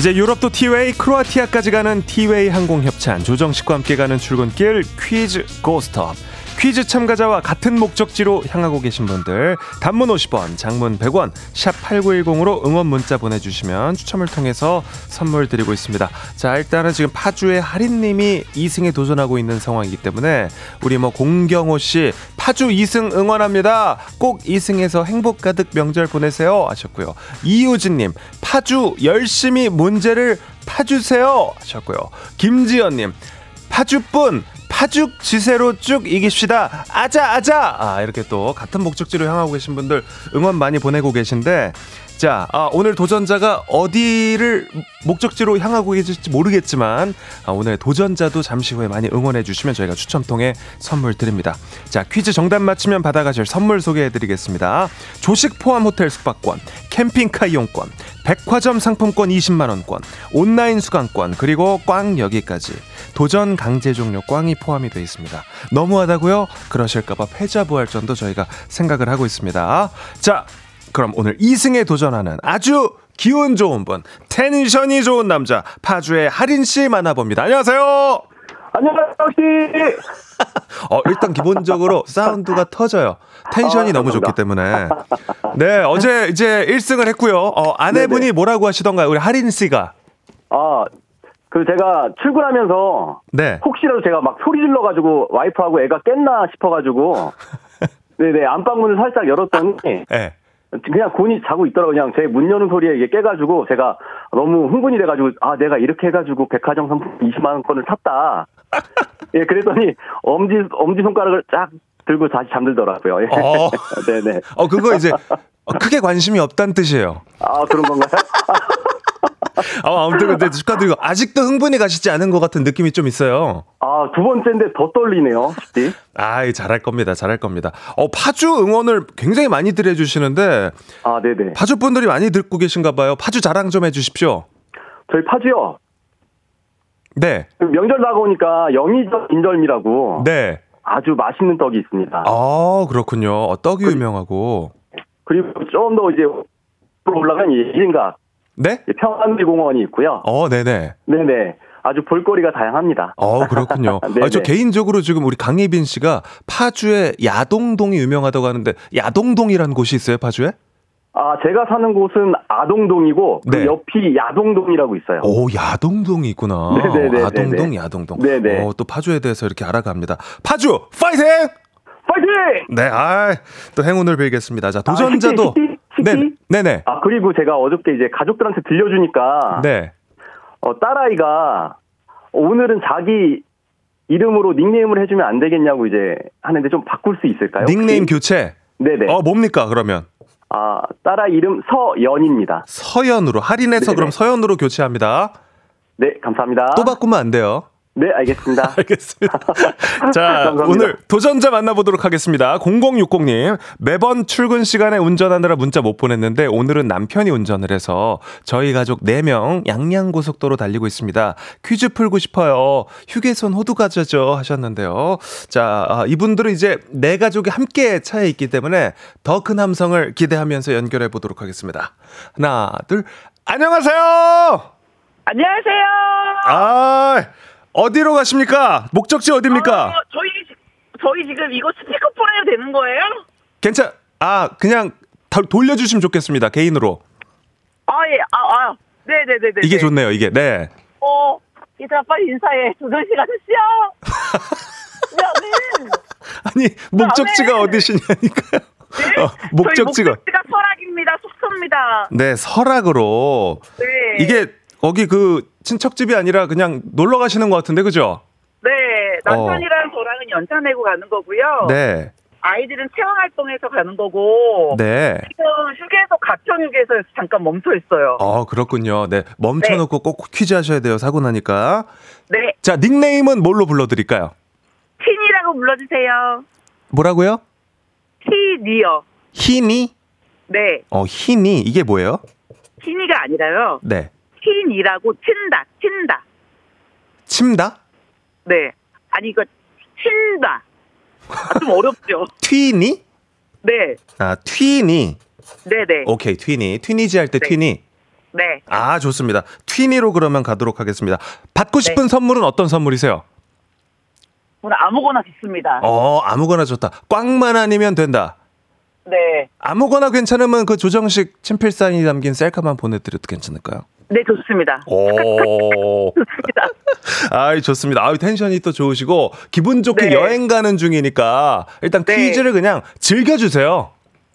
이제 유럽도 티웨이, 크로아티아까지 가는 티웨이 항공 협찬 조정식과 함께 가는 출근길 퀴즈 고스톱. 퀴즈 참가자와 같은 목적지로 향하고 계신 분들 단문 50원, 장문 100원, 샵 8910으로 응원 문자 보내주시면 추첨을 통해서 선물 드리고 있습니다. 자 일단은 지금 파주의 하린님이 2승에 도전하고 있는 상황이기 때문에 우리 뭐 공경호 씨 파주 2승 응원합니다. 꼭 2승해서 행복 가득 명절 보내세요 하셨고요. 이유진님 파주 열심히 문제를 파주세요 하셨고요. 김지연님 파주뿐 파죽 지세로 쭉 이깁시다. 아자 아자. 아 이렇게 또 같은 목적지로 향하고 계신 분들 응원 많이 보내고 계신데 자 아, 오늘 도전자가 어디를 목적지로 향하고 계실지 모르겠지만 아, 오늘 도전자도 잠시 후에 많이 응원해 주시면 저희가 추첨 통해 선물 드립니다. 자 퀴즈 정답 맞히면 받아가실 선물 소개해 드리겠습니다. 조식 포함 호텔 숙박권, 캠핑카 이용권, 백화점 상품권 20만 원권, 온라인 수강권 그리고 꽝 여기까지 도전 강제 종료 꽝이 포함이 되어 있습니다. 너무하다고요? 그러실까 봐 패자 부활전도 저희가 생각을 하고 있습니다. 자, 그럼 오늘 2승에 도전하는 아주 기운 좋은 분, 텐션이 좋은 남자 파주의 하린 씨 만나봅니다. 안녕하세요. 안녕하세요, 혹시. 어, 일단 기본적으로 사운드가 터져요. 텐션이 아, 너무 좋기. 때문에. 네, 어제 이제 1승을 했고요. 어, 아내분이 네네. 뭐라고 하시던가요? 우리 하린 씨가. 아, 그 제가 출근하면서 네. 혹시라도 제가 막 소리 질러 가지고 와이프하고 애가 깼나 싶어 가지고 네네 안방문을 살짝 열었더니 네. 그냥 곤이 자고 있더라고 그냥 제 문 여는 소리에 이게 깨가지고 제가 너무 흥분이 돼가지고 아 내가 이렇게 해가지고 백화점 상품 20만 원권을 탔다 예 그랬더니 엄지 엄지 손가락을 쫙 들고 다시 잠들더라고요 예. 어. 네네 어, 그거 이제 어, 크게 관심이 없다는 뜻이에요. 아 그런 건가요? 아, 아무튼 근데 축하드리고 아직도 흥분이 가시지 않은 것 같은 느낌이 좀 있어요. 아 두 번째인데 더 떨리네요 쉽지 아, 잘할 겁니다. 잘할 겁니다. 어, 파주 응원을 굉장히 많이들 해 주시는데 아 네 네 파주 분들이 많이 듣고 계신가 봐요. 파주 자랑 좀 해 주십시오. 저희 파주요 네, 명절 다가오니까 영희절 인절미라고 네. 아주 맛있는 떡이 있습니다. 아, 그렇군요. 어, 떡이 유명하고. 그리고 좀 더 이제 올라간 예진각 네? 평안리공원이 있고요. 어, 네네. 네네. 아주 볼거리가 다양합니다. 어, 그렇군요. 아, 저 개인적으로 지금 우리 강예빈 씨가 파주에 야동동이 유명하다고 하는데 야동동이라는 곳이 있어요, 파주에? 아, 제가 사는 곳은 아동동이고 그 네. 옆이 야동동이라고 있어요. 오, 야동동이 있구나. 네네네네네. 아동동, 야동동. 네네. 어, 또 파주에 대해서 이렇게 알아갑니다. 파주, 파이팅! 파이팅! 네, 아, 또 행운을 빌겠습니다. 자, 도전자도. 시 네, 시티? 네네. 아, 그리고 제가 어저께 이제 가족들한테 들려주니까 네. 어, 딸아이가 오늘은 자기 이름으로 닉네임을 해주면 안 되겠냐고 이제 하는데 좀 바꿀 수 있을까요? 닉네임 혹시? 교체. 네네. 어, 뭡니까, 그러면? 아, 딸아이 이름 서연입니다. 서연으로, 할인해서 네네. 그럼 서연으로 교체합니다. 네, 감사합니다. 또 바꾸면 안 돼요. 네, 알겠습니다. 알겠습니다. 자, 감사합니다. 오늘 도전자 만나보도록 하겠습니다. 0060님, 매번 출근 시간에 운전하느라 문자 못 보냈는데 오늘은 남편이 운전을 해서 저희 가족 4명 양양고속도로 달리고 있습니다. 퀴즈 풀고 싶어요. 휴게소는 호두 과자죠. 하셨는데요. 자, 아, 이분들은 이제 네 가족이 함께 차에 있기 때문에 더 큰 함성을 기대하면서 연결해 보도록 하겠습니다. 하나, 둘, 안녕하세요! 안녕하세요. 아, 어디로 가십니까? 목적지 어디입니까? 어, 저희 지- 저희 지금 이거 스피커폰 해도 되는 거예요? 괜찮, 아, 그냥 다 돌려주시면 좋겠습니다. 개인으로. 아, 예, 아, 아. 네네네네. 이게 좋네요. 이게 네. 어, 얘들아, 빨리 인사해. 조정식 아저씨야! 야는 아니 목적지가 네. 어디시냐니까요. 네? 어, 목적지가 목적지가 설악입니다. 숙소입니다. 네 설악으로 네. 이게 거기 그 친척집이 아니라 그냥 놀러 가시는 것 같은데 그죠? 네, 남편이랑 저랑은 연차 내고 가는 거고요. 어. 네, 아이들은 체험 활동해서 가는 거고. 네. 지금 휴게소 가평 휴게소에서 잠깐 멈춰 있어요. 어 그렇군요. 네 멈춰놓고 꼭 퀴즈 하셔야 돼요. 사고 나니까. 네, 자 닉네임은 뭘로 불러드릴까요? 틴이라고 불러주세요. 뭐라고요? 티니요. 희니? 네, 어 희니 이게 뭐예요? 티니가 아니라요. 네. 틴이라고 튄다, 튄다. 침다? 네, 아니 이거 튄다. 아, 좀 어렵죠. 튀니? 네, 아 튀니. 네, 네, 오케이 튀니. 튀니지 할 때 네. 튀니. 네. 아 좋습니다. 튀니로 그러면 가도록 하겠습니다. 받고 싶은 선물은 어떤 선물이세요? 오늘 아무거나 좋습니다. 어 아무거나 좋다. 꽝만 아니면 된다. 네, 아무거나 괜찮으면 그 조정식 친필 사인이 담긴 셀카만 보내드려도 괜찮을까요? 네 좋습니다. 오, 좋습니다. 아이 좋습니다. 아이 텐션이 또 좋으시고 기분 좋게 네. 여행 가는 중이니까 일단 네. 퀴즈를 그냥 즐겨주세요.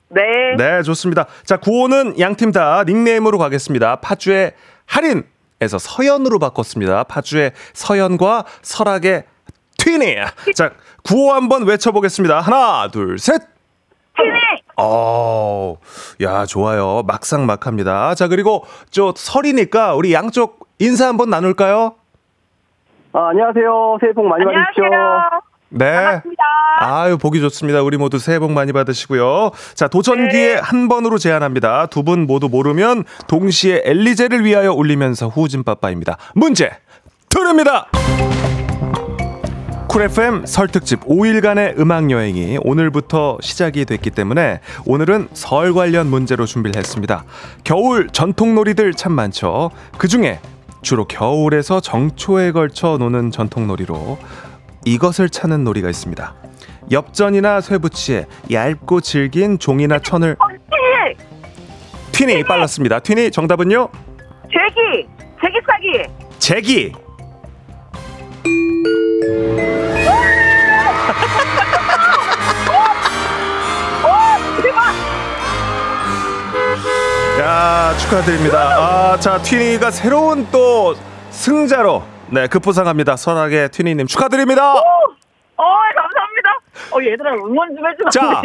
네, 네, 좋습니다. 자, 구호는 양팀 다 닉네임으로 가겠습니다. 파주의 할인 에서 서연으로 바꿨습니다. 파주의 서연과 설악의 튀니. 자, 구호 한번 외쳐보겠습니다. 하나, 둘, 셋. 티니. 어, 야, 좋아요. 막상 막 합니다. 자, 그리고 저 설이니까 우리 양쪽 인사 한번 나눌까요? 아, 안녕하세요. 새해 복 많이 받으십시오. 네. 반갑습니다. 아유, 보기 좋습니다. 우리 모두 새해 복 많이 받으시고요. 자, 도전 네. 한 번으로 제한합니다. 두 분 모두 모르면 동시에 엘리제를 위하여 울리면서 후진빠빠입니다. 문제 드립니다. 쿨 FM 설 특집 5일간의 음악 여행이 오늘부터 시작이 됐기 때문에 오늘은 설 관련 문제로 준비를 했습니다. 겨울 전통놀이들 참 많죠. 그 중에 주로 겨울에서 정초에 걸쳐 노는 전통놀이로 이것을 찾는 놀이가 있습니다. 엽전이나 쇠붙이에 얇고 질긴 종이나 천을 티. 튀니 빨랐습니다. 튀니 정답은요? 제기. 제기 싸기. 제기. 야 축하드립니다. 아, 자 튀니가 새로운 또 승자로 네 급부상합니다. 선하게 튀니님 축하드립니다. 어, 감사합니다. 어, 얘들아 응원 좀 해주면 자?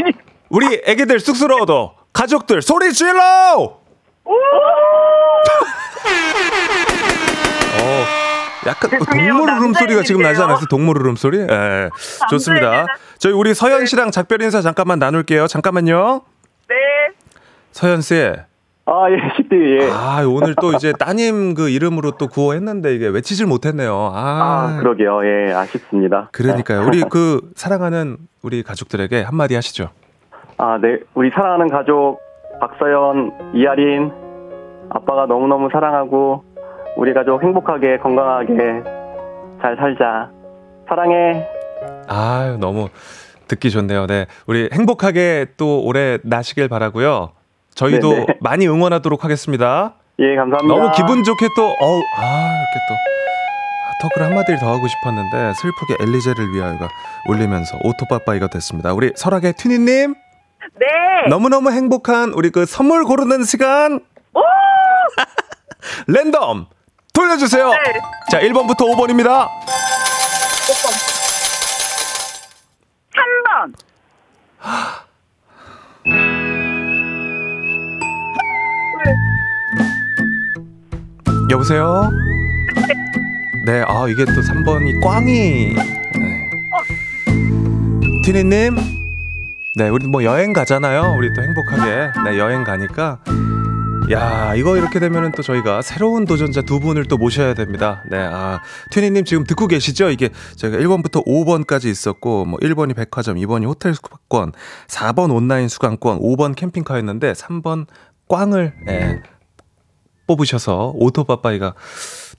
우리 애기들 쑥스러워도 가족들 소리 질러. 오! 어, 약간. 동물 울음소리가 지금 나지. 않았어요? 동물 울음소리? 예. 좋습니다. 남자애들은- 저희 우리 서현 씨랑 작별 인사 잠깐만 나눌게요. 잠깐만요. 네. 서현 씨. 아, 예, 식디, 예. 아, 오늘 또 이제 따님 그 이름으로 또 구호했는데 이게 외치질 못했네요. 아, 아, 그러게요. 예, 아쉽습니다. 그러니까요. 우리 그 사랑하는 우리 가족들에게 한마디 하시죠. 아, 네. 우리 사랑하는 가족, 박서연, 이아린, 아빠가 너무너무 사랑하고, 우리 가족 행복하게, 건강하게 잘 살자. 사랑해. 아유, 너무 듣기 좋네요. 네. 우리 행복하게 또 올해 나시길 바라고요. 저희도 네네. 많이 응원하도록 하겠습니다. 예, 감사합니다. 너무 기분 좋게 또, 어우, 아, 이렇게 또. 터크를 한마디를 더 하고 싶었는데 슬프게 엘리제를 위하여가 울리면서 오토빠빠이가 됐습니다. 우리 설악의 튜니님 네. 너무너무 행복한 우리 그 선물 고르는 시간 오! 랜덤 돌려주세요. 네. 자 1번부터 5번입니다. 3번. 여보세요? 네, 아, 이게 또 3번이 꽝이. 네. 티니님? 네, 우리 뭐 여행 가잖아요. 우리 또 행복하게. 네, 여행 가니까. 야, 이거 이렇게 되면은 또 저희가 새로운 도전자 두 분을 또 모셔야 됩니다. 네, 아, 튜니님 지금 듣고 계시죠? 이게 저희가 1번부터 5번까지 있었고, 뭐 1번이 백화점, 2번이 호텔 숙박권, 4번 온라인 수강권, 5번 캠핑카였는데 3번 꽝을, 예, 뽑으셔서 오토바빠이가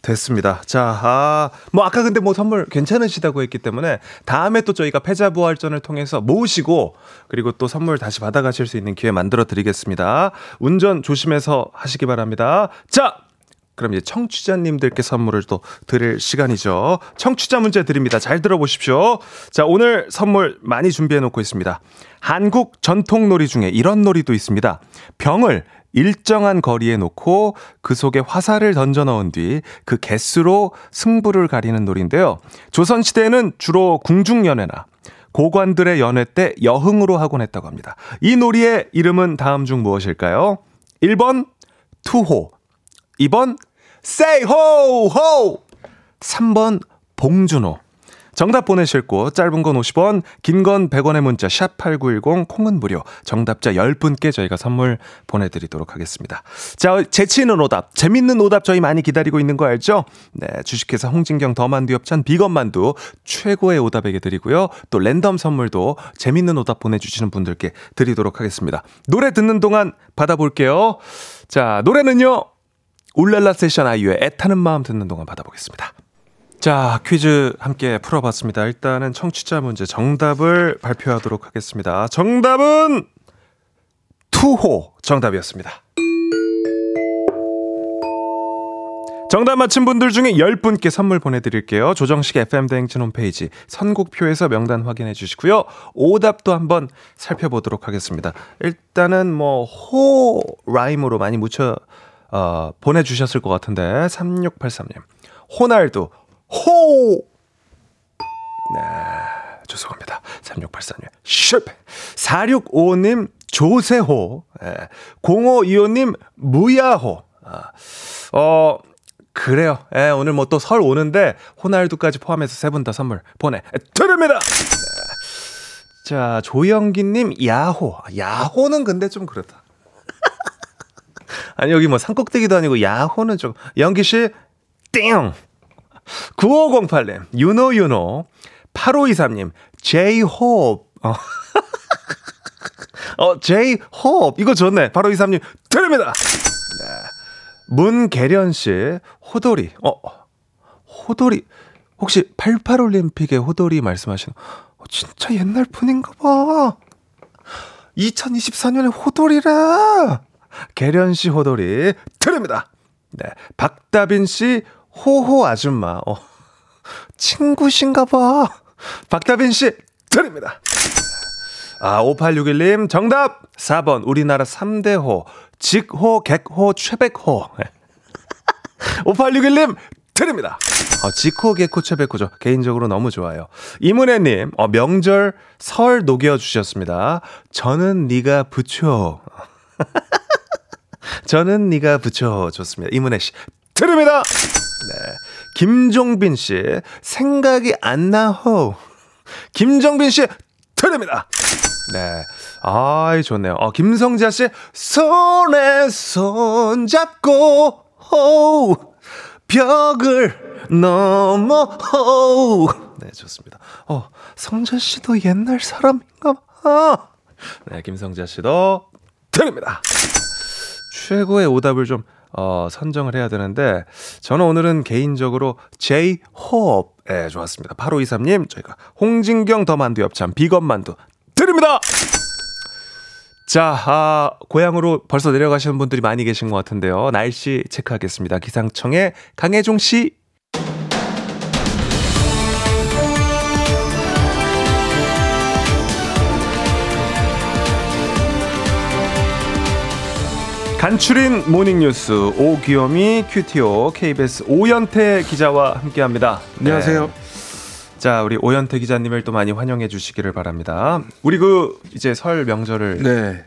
됐습니다. 자, 아, 뭐 아까 근데 뭐 선물 괜찮으시다고 했기 때문에 다음에 또 저희가 패자부활전을 통해서 모으시고 그리고 또 선물 다시 받아가실 수 있는 기회 만들어 드리겠습니다. 운전 조심해서 하시기 바랍니다. 자, 그럼 이제 청취자님들께 선물을 또 드릴 시간이죠. 청취자 문제 드립니다. 잘 들어보십시오. 자, 오늘 선물 많이 준비해 놓고 있습니다. 한국 전통 놀이 중에 이런 놀이도 있습니다. 병을 일정한 거리에 놓고 그 속에 화살을 던져 넣은 뒤 그 개수로 승부를 가리는 놀이인데요. 조선시대에는 주로 궁중연회나 고관들의 연회 때 여흥으로 하곤 했다고 합니다. 이 놀이의 이름은 다음 중 무엇일까요? 1번 투호, 2번 say ho ho 3번 봉준호 정답 보내실 곳 짧은 건 50원 긴 건 100원의 문자 샵 8910 콩은 무료. 정답자 10분께 저희가 선물 보내 드리도록 하겠습니다. 자 재치 있는 오답 재밌는 오답 저희 많이 기다리고 있는 거 알죠? 네 주식회사 홍진경 더만두 엽찬 비건 만두 최고의 오답에게 드리고요. 또 랜덤 선물도 재밌는 오답 보내 주시는 분들께 드리도록 하겠습니다. 노래 듣는 동안 받아 볼게요. 자 노래는요. 울랄라 세션 아이유의 애타는 마음 듣는 동안 받아보겠습니다. 자, 퀴즈 함께 풀어봤습니다. 일단은 청취자 문제 정답을 발표하도록 하겠습니다. 정답은 투호 정답이었습니다. 정답 맞힌 분들 중에 10분께 선물 보내드릴게요. 조정식 FM대행진 홈페이지 선곡표에서 명단 확인해 주시고요. 오답도 한번 살펴보도록 하겠습니다. 일단은 뭐, 호 라임으로 많이 묻혀, 어, 보내주셨을 것 같은데, 3683님. 호날두, 호! 네, 죄송합니다. 3684님. 실패. 4655님, 조세호. 예. 0525님, 무야호. 아, 어, 그래요. 예, 오늘 뭐 또 설 오는데, 호날두까지 포함해서 세 분 다 선물 보내드립니다! 네. 자, 조영기님, 야호. 야호는 근데 좀 그렇다. 아니, 여기 뭐 산꼭대기도 아니고, 야호는 좀. 영기씨, 띵! 9508님, 유노 유노. 8523님, 제이홉. 어. 어, 제이홉. 이거 좋네. 8523님, 드립니다! 네. 문계련 씨, 호돌이. 어, 호돌이. 혹시 88올림픽의 호돌이 말씀하시는, 어, 진짜 옛날 분인가 봐. 2024년에 호돌이라. 계련 씨 호돌이 드립니다. 네. 박다빈 씨 호호 아줌마. 어. 친구신가 봐. 박다빈 씨 드립니다. 아, 5861님 정답 4번 우리나라 3대 호. 직호, 객호, 최백호. 5861님 드립니다. 어, 직호, 객호, 최백호죠. 개인적으로 너무 좋아요. 이문혜님, 어, 명절 설 녹여 주셨습니다. 저는 네가 부초. 저는 네가 부초. 좋습니다. 이문혜 씨 드립니다. 네. 김종빈 씨, 생각이 안 나호. 김정빈 씨, 드립니다. 네. 아이, 좋네요. 어, 김성자 씨, 손에 손 잡고, 호, 벽을 넘어, 호. 네, 좋습니다. 어, 성자 씨도 옛날 사람인가 봐. 네, 김성자 씨도 드립니다. 최고의 오답을 좀 어, 선정을 해야 되는데 저는 오늘은 개인적으로 제이 호업 예, 좋았습니다. 8523님 저희가 홍진경 더 만두 엽찬 비건 만두 드립니다. 자, 아, 고향으로 벌써 내려가시는 분들이 많이 계신 것 같은데요. 날씨 체크하겠습니다. 기상청의 강혜종 씨. 간추린 모닝뉴스 오기염이 큐티오 KBS 오연태 기자와 함께합니다. 안녕하세요. 네. 자, 우리 오연태 기자님을 또 많이 환영해 주시기를 바랍니다. 우리 그 이제 설 명절을 네.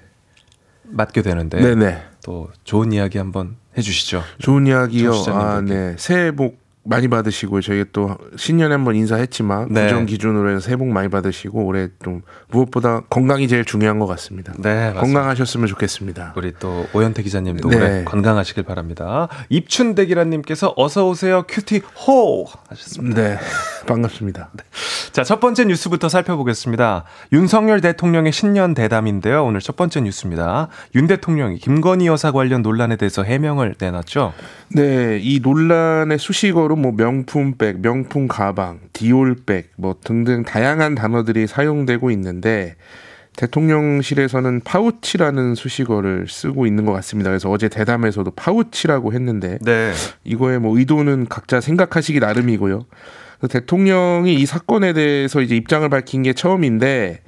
맞게 되는데 네네. 또 좋은 이야기 한번 해주시죠. 좋은 이야기요. 아. 네. 새해 복 많이 받으시고 저희가 또 신년에 한번 인사했지만 네. 구정 기준으로 해서 새해 복 많이 받으시고 올해 좀 무엇보다 건강이 제일 중요한 것 같습니다. 네, 맞습니다. 건강하셨으면 좋겠습니다. 우리 또 오현태 기자님도 네. 올해 건강하시길 바랍니다. 입춘대길아님께서 어서 오세요 cutie 호 하셨습니다. 네, 반갑습니다. 자, 첫 번째 뉴스부터 살펴보겠습니다. 윤석열 대통령의 신년 대담인데요. 오늘 첫 번째 뉴스입니다. 윤 대통령이 김건희 여사 관련 논란에 대해서 해명을 내놨죠. 네, 이 논란의 수식어로 뭐 명품백, 명품 가방, 디올백 뭐 등등 다양한 단어들이 사용되고 있는데 대통령실에서는 파우치라는 수식어를 쓰고 있는 것 같습니다. 그래서 어제 대담에서도 파우치라고 했는데 네. 이거의 뭐 의도는 각자 생각하시기 나름이고요. 그래서 대통령이 이 사건에 대해서 이제 입장을 밝힌 게 처음인데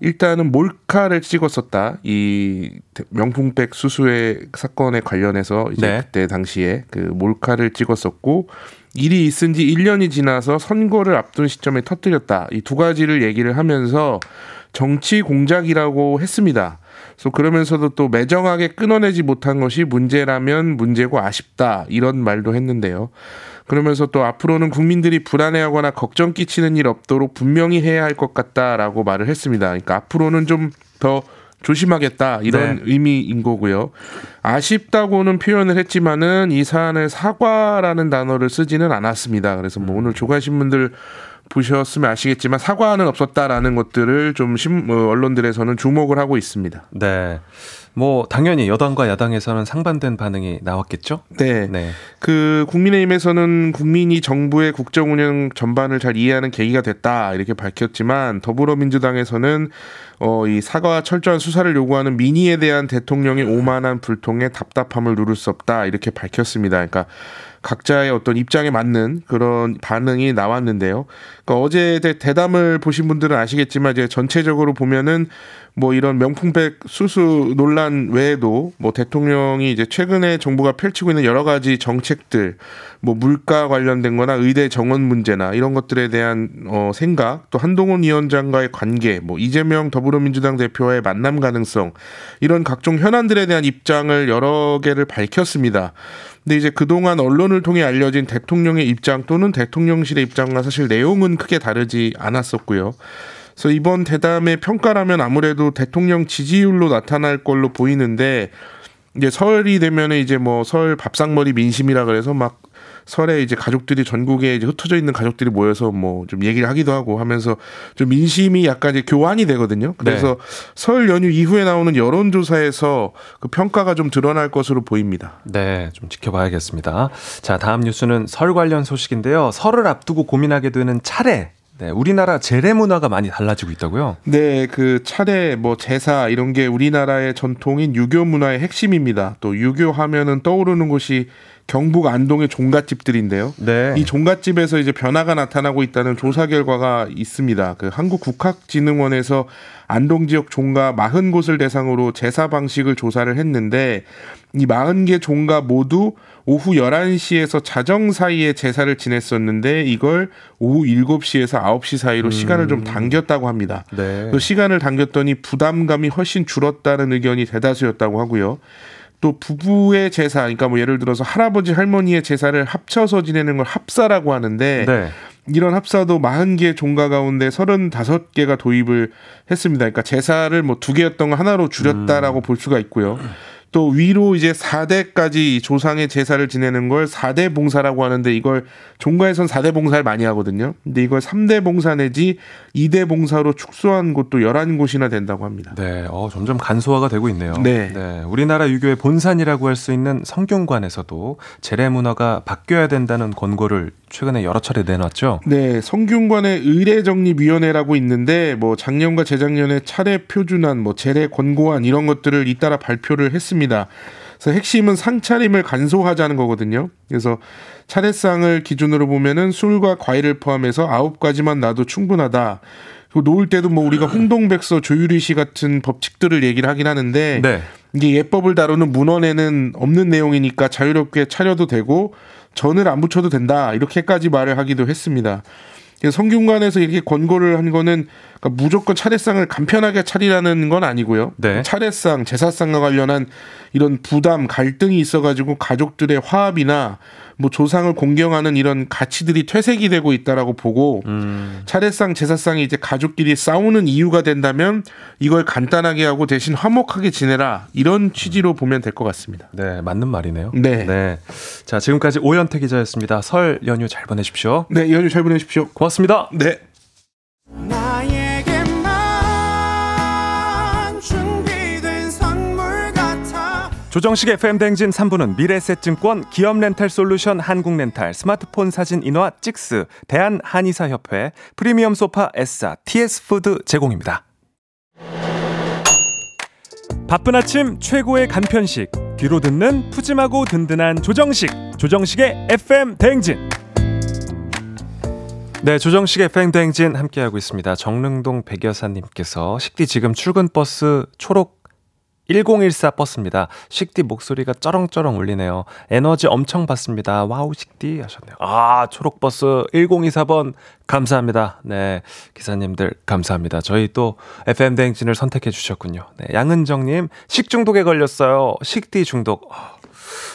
일단은 몰카를 찍었었다. 이 명품백 수수의 사건에 관련해서 이제 네. 그때 당시에 그 몰카를 찍었었고 일이 있은 지 1년이 지나서 선거를 앞둔 시점에 터뜨렸다. 이 두 가지를 얘기를 하면서 정치 공작이라고 했습니다. 그래서 그러면서도 또 매정하게 끊어내지 못한 것이 문제라면 문제고 아쉽다. 이런 말도 했는데요. 그러면서 또 앞으로는 국민들이 불안해하거나 걱정 끼치는 일 없도록 분명히 해야 할 것 같다라고 말을 했습니다. 그러니까 앞으로는 좀더 조심하겠다 이런 네. 의미인 거고요. 아쉽다고는 표현을 했지만은 이 사안을 사과라는 단어를 쓰지는 않았습니다. 그래서 뭐 오늘 조간신문들 보셨으면 아시겠지만 사과는 없었다라는 것들을 좀 신, 어, 언론들에서는 주목을 하고 있습니다. 네. 뭐 당연히 여당과 야당에서는 상반된 반응이 나왔겠죠? 네. 네. 그 국민의힘에서는 국민이 정부의 국정 운영 전반을 잘 이해하는 계기가 됐다 이렇게 밝혔지만 더불어민주당에서는 어 이 사과와 철저한 수사를 요구하는 민의에 대한 대통령의 오만한 불통에 답답함을 누를 수 없다 이렇게 밝혔습니다. 그러니까 각자의 어떤 입장에 맞는 그런 반응이 나왔는데요. 그러니까 어제 대- 대담을 보신 분들은 아시겠지만 이제 전체적으로 보면은 뭐 이런 명품백 수수 논란 외에도 뭐 대통령이 이제 최근에 정부가 펼치고 있는 여러 가지 정책들 뭐 물가 관련된 거나 의대 정원 문제나 이런 것들에 대한 어 생각 또 한동훈 위원장과의 관계 뭐 이재명 더불어민주당 대표와의 만남 가능성 이런 각종 현안들에 대한 입장을 여러 개를 밝혔습니다. 근데 이제 그동안 언론을 통해 알려진 대통령의 입장 또는 대통령실의 입장과 사실 내용은 크게 다르지 않았었고요. 그래서 이번 대담의 평가라면 아무래도 대통령 지지율로 나타날 걸로 보이는데 이제 설이 되면은 이제 뭐 설 밥상머리 민심이라 그래서 막 설에 이제 가족들이 전국에 이제 흩어져 있는 가족들이 모여서 뭐 좀 얘기를 하기도 하고 하면서 좀 민심이 약간 이제 교환이 되거든요. 그래서 설 연휴 이후에 나오는 여론조사에서 그 평가가 좀 드러날 것으로 보입니다. 네, 좀 지켜봐야겠습니다. 자, 다음 뉴스는 설 관련 소식인데요. 설을 앞두고 고민하게 되는 차례. 네, 우리나라 재래 문화가 많이 달라지고 있다고요? 네, 그 차례, 뭐 제사 이런 게 우리나라의 전통인 유교 문화의 핵심입니다. 또 유교 하면은 떠오르는 곳이 경북 안동의 종갓집들인데요. 네. 이 종갓집에서 이제 변화가 나타나고 있다는 조사 결과가 있습니다. 그 한국국학진흥원에서 안동 지역 종가 40곳을 대상으로 제사 방식을 조사를 했는데 이 40개 종가 모두 오후 11시에서 자정 사이에 제사를 지냈었는데 이걸 오후 7시에서 9시 사이로 시간을 좀 당겼다고 합니다. 네. 그 시간을 당겼더니 부담감이 훨씬 줄었다는 의견이 대다수였다고 하고요. 또 부부의 제사, 그러니까 뭐 예를 들어서 할아버지 할머니의 제사를 합쳐서 지내는 걸 합사라고 하는데 네. 이런 합사도 40개 종가 가운데 35개가 도입을 했습니다. 그러니까 제사를 뭐 두 개였던 거 하나로 줄였다라고 볼 수가 있고요. 또 위로 이제 4대까지 조상의 제사를 지내는 걸 4대 봉사라고 하는데 이걸 종가에선 4대 봉사를 많이 하거든요. 근데 이걸 3대 봉사 내지 2대 봉사로 축소한 곳도 11곳이나 된다고 합니다. 네, 어, 점점 간소화가 되고 있네요. 네. 우리나라 유교의 본산이라고 할 수 있는 성균관에서도 재래 문화가 바뀌어야 된다는 권고를 최근에 여러 차례 내놨죠. 네, 성균관의 의례정립위원회라고 있는데 뭐 작년과 재작년에 차례 표준안, 뭐 재래 권고안 이런 것들을 잇따라 발표를 했습니다. 그래서 핵심은 상차림을 간소화하자는 거거든요. 그래서 차례상을 기준으로 보면은 술과 과일을 포함해서 아홉 가지만 놔도 충분하다. 그리고 놓을 때도 뭐 우리가 홍동백서 조유리 씨 같은 법칙들을 얘기를 하긴 하는데 네. 이게 예법을 다루는 문헌에는 없는 내용이니까 자유롭게 차려도 되고 전을 안 붙여도 된다 이렇게까지 말을 하기도 했습니다. 성균관에서 이렇게 권고를 한 거는 그러니까 무조건 차례상을 간편하게 차리라는 건 아니고요. 네. 차례상, 제사상과 관련한 이런 부담, 갈등이 있어가지고 가족들의 화합이나 뭐 조상을 공경하는 이런 가치들이 퇴색이 되고 있다라고 보고 음. 차례상, 제사상이 이제 가족끼리 싸우는 이유가 된다면 이걸 간단하게 하고 대신 화목하게 지내라 이런 취지로 보면 될 것 같습니다. 네, 맞는 말이네요. 네. 자, 지금까지 오현태 기자였습니다. 설 연휴 잘 보내십시오. 네, 연휴 잘 보내십시오. 고맙습니다. 네. 조정식 FM 댕진 3부는 미래세증권, 기업렌탈솔루션 한국렌탈, 스마트폰 사진 인화 찍스, 대한한의사협회, 프리미엄 소파 S사, TS푸드 제공입니다. 바쁜 아침 최고의 간편식, 귀로 듣는 푸짐하고 든든한 조정식, 조정식의 FM 대행진. 네, 조정식의 대행진 함께하고 있습니다. 정릉동 백여사님께서 식디 지금 출근 버스 초록 1014 버스입니다. 식디 목소리가 쩌렁쩌렁 울리네요. 에너지 엄청 받습니다. 와우 식디 하셨네요. 아 초록 버스 1024번 감사합니다. 네 기사님들 감사합니다. 저희 또 FM 대행진을 선택해 주셨군요. 네, 양은정 님 식중독에 걸렸어요. 식디 중독. 아,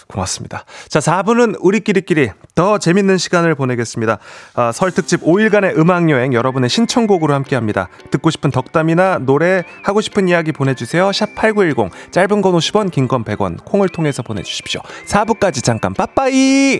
고맙습니다. 자, 4부는 우리끼리끼리 더 재밌는 시간을 보내겠습니다. 아, 설 특집 5일간의 음악 여행 여러분의 신청곡으로 함께 합니다. 듣고 싶은 덕담이나 노래, 하고 싶은 이야기 보내 주세요. 샵 8910, 짧은 건 50원, 긴 건 100원, 콩을 통해서 보내 주십시오. 4부까지 잠깐 빠빠이!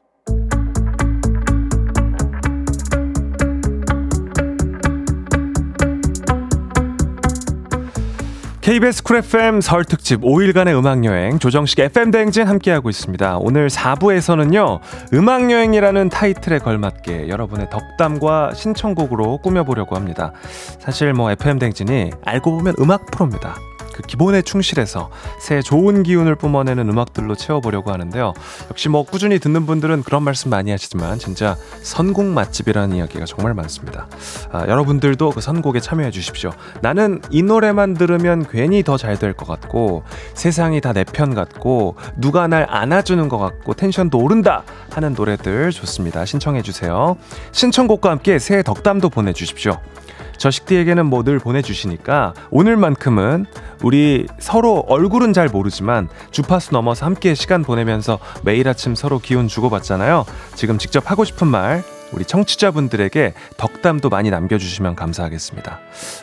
KBS 쿨 FM 설 특집 5일간의 음악여행 조정식 FM 대행진 함께하고 있습니다. 오늘 4부에서는요, 음악여행이라는 타이틀에 걸맞게 여러분의 덕담과 신청곡으로 꾸며보려고 합니다. 사실 뭐 FM 대행진이 알고 보면 음악 프로입니다. 그 기본에 충실해서 새해 좋은 기운을 뿜어내는 음악들로 채워보려고 하는데요. 역시 뭐 꾸준히 듣는 분들은 그런 말씀 많이 하시지만 진짜 선곡 맛집이라는 이야기가 정말 많습니다. 아, 여러분들도 그 선곡에 참여해 주십시오. 나는 이 노래만 들으면 괜히 더 잘 될 것 같고 세상이 다 내 편 같고 누가 날 안아주는 것 같고 텐션도 오른다 하는 노래들 좋습니다. 신청해 주세요. 신청곡과 함께 새해 덕담도 보내주십시오. 저 식디에게는 뭐 늘 보내주시니까 오늘만큼은 우리 서로 얼굴은 잘 모르지만 주파수 넘어서 함께 시간 보내면서 매일 아침 서로 기운 주고받잖아요. 지금 직접 하고 싶은 말 우리 청취자분들에게 덕담도 많이 남겨주시면 감사하겠습니다.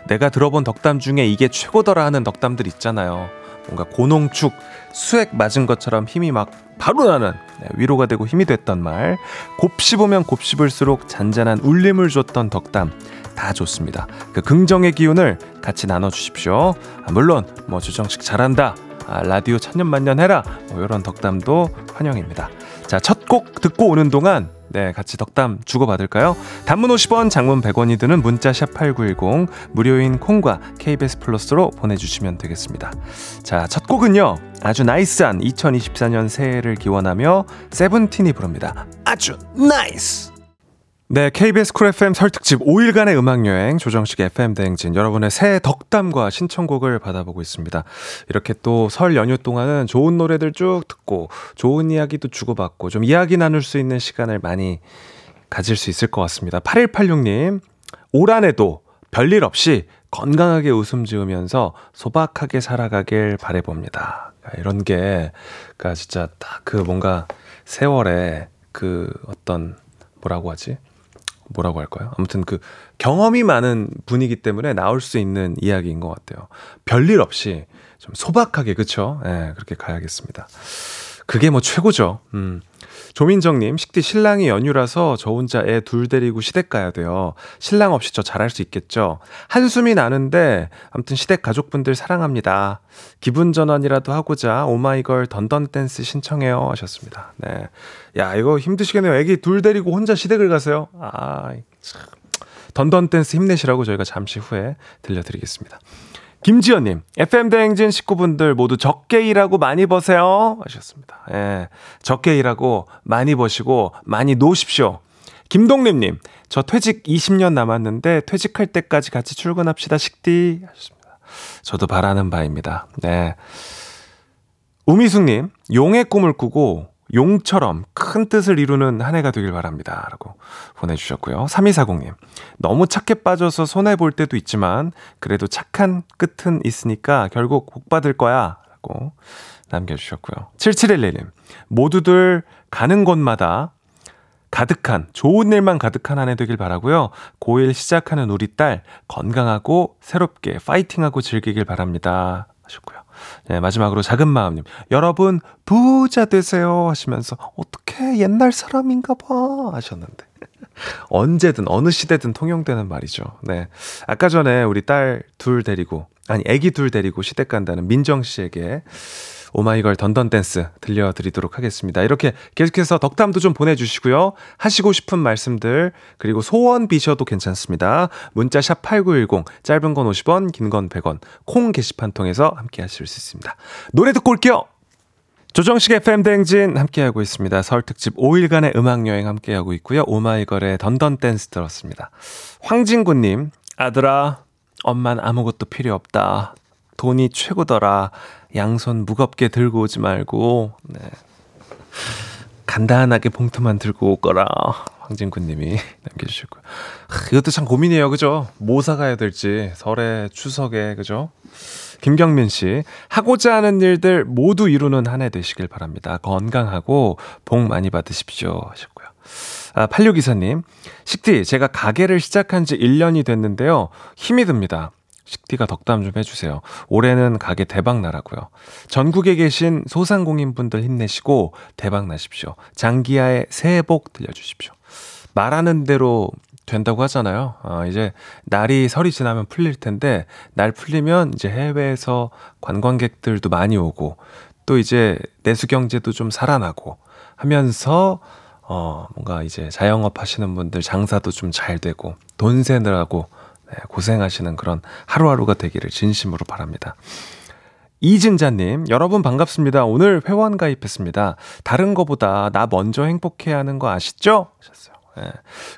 내가 들어본 덕담 중에 이게 최고더라 하는 덕담들 있잖아요. 뭔가 고농축 수액 맞은 것처럼 힘이 막 바로 나는 네, 위로가 되고 힘이 됐던 말 곱씹으면 곱씹을수록 잔잔한 울림을 줬던 덕담 다 좋습니다. 그 긍정의 기운을 같이 나눠주십시오. 아, 물론 뭐 주정식 잘한다. 아, 라디오 천년만년 해라. 뭐 이런 덕담도 환영입니다. 자, 첫 곡 듣고 오는 동안 네, 같이 덕담 주고받을까요? 단문 50원, 장문 100원이 드는 문자 샵 8910 무료인 콩과 KBS 플러스로 보내주시면 되겠습니다. 자, 첫 곡은요. 아주 nice한 2024년 새해를 기원하며 세븐틴이 부릅니다. 아주 NICE! 네, KBS 쿨 FM 설 특집 5일간의 음악 여행 조정식 FM 대행진 여러분의 새해 덕담과 신청곡을 받아보고 있습니다. 이렇게 또 설 연휴 동안은 좋은 노래들 쭉 듣고 좋은 이야기도 주고받고 좀 이야기 나눌 수 있는 시간을 많이 가질 수 있을 것 같습니다. 8186님, 올 한해도 별일 없이 건강하게 웃음 지으면서 소박하게 살아가길 바래봅니다. 이런 게, 그니까 진짜 딱 그 뭔가 세월에 그 어떤 뭐라고 하지? 뭐라고 할까요? 아무튼 그 경험이 많은 분이기 때문에 나올 수 있는 이야기인 것 같아요. 별일 없이 좀 소박하게 그쵸? 예, 네, 그렇게 가야겠습니다. 그게 뭐 최고죠. 음. 조민정님, 식디 신랑이 연휴라서 저 혼자 애 둘 데리고 시댁 가야 돼요. 신랑 없이 저 잘할 수 있겠죠? 한숨이 나는데, 아무튼 시댁 가족분들 사랑합니다. 기분 전환이라도 하고자 오마이걸 던던 댄스 신청해요. 하셨습니다. 네. 야, 이거 힘드시겠네요. 애기 둘 데리고 혼자 시댁을 가세요. 아, 참. 던던 댄스 힘내시라고 저희가 잠시 후에 들려드리겠습니다. 김지연님, FM대행진 식구분들 모두 적게 일하고 많이 버세요. 하셨습니다. 예. 적게 일하고 많이 버시고 많이 노십시오. 김동림님, 저 퇴직 20년 남았는데 퇴직할 때까지 같이 출근합시다. 식디. 하셨습니다. 저도 바라는 바입니다. 네. 우미숙님, 용의 꿈을 꾸고 용처럼 큰 뜻을 이루는 한 해가 되길 바랍니다. 라고 보내주셨고요. 3240님, 너무 착해 빠져서 손해볼 때도 있지만, 그래도 착한 끝은 있으니까 결국 복 받을 거야. 라고 남겨주셨고요. 7711님, 모두들 가는 곳마다 가득한, 좋은 일만 가득한 한 해 되길 바라고요. 고1 시작하는 우리 딸, 건강하고 새롭게 파이팅하고 즐기길 바랍니다. 하셨고요. 네, 마지막으로 작은 마음님. 여러분, 부자 되세요. 하시면서, 어떻게 옛날 사람인가 봐. 하셨는데. 언제든, 어느 시대든 통용되는 말이죠. 네. 아까 전에 우리 딸 둘 데리고, 아니, 애기 둘 데리고 시댁 간다는 민정 씨에게 오마이걸 Dun Dun Dance 들려드리도록 하겠습니다. 이렇게 계속해서 덕담도 좀 보내주시고요. 하시고 싶은 말씀들, 그리고 소원 비셔도 괜찮습니다. 문자 샵 8910, 짧은 건 50원, 긴 건 100원, 콩 게시판 통해서 함께 하실 수 있습니다. 노래 듣고 올게요! 조정식 FM 대행진 함께하고 있습니다. 설 특집 5일간의 음악여행 함께하고 있고요. 오마이걸의 Dun Dun Dance 들었습니다. 황진구님, 아들아, 엄만 아무것도 필요 없다. 돈이 최고더라. 양손 무겁게 들고 오지 말고, 네. 간단하게 봉투만 들고 오거라. 황진구님이 남겨주셨고요. 하, 이것도 참 고민이에요, 그죠? 뭐 사가야 될지 설에 추석에 그죠? 김경민 씨 하고자 하는 일들 모두 이루는 한 해 되시길 바랍니다. 건강하고 복 많이 받으십시오 하셨고요. 아, 8624님, 식디, 제가 가게를 시작한 지 1년이 됐는데요. 힘이 듭니다. 식디가 덕담 좀 해주세요. 올해는 가게 대박 나라고요. 전국에 계신 소상공인분들 힘내시고 대박 나십시오. 장기하의 새해 복 들려주십시오. 말하는 대로 된다고 하잖아요. 아, 이제 날이 설이 지나면 풀릴 텐데 날 풀리면 이제 해외에서 관광객들도 많이 오고 또 이제 내수 경제도 좀 살아나고 하면서 어 뭔가 이제 자영업 하시는 분들 장사도 좀 잘 되고 돈 세느라고 네, 고생하시는 그런 하루하루가 되기를 진심으로 바랍니다. 이진자님, 여러분 반갑습니다. 오늘 회원 가입했습니다. 다른 거보다 나 먼저 행복해야 하는 거 아시죠? 하셨어요. 예.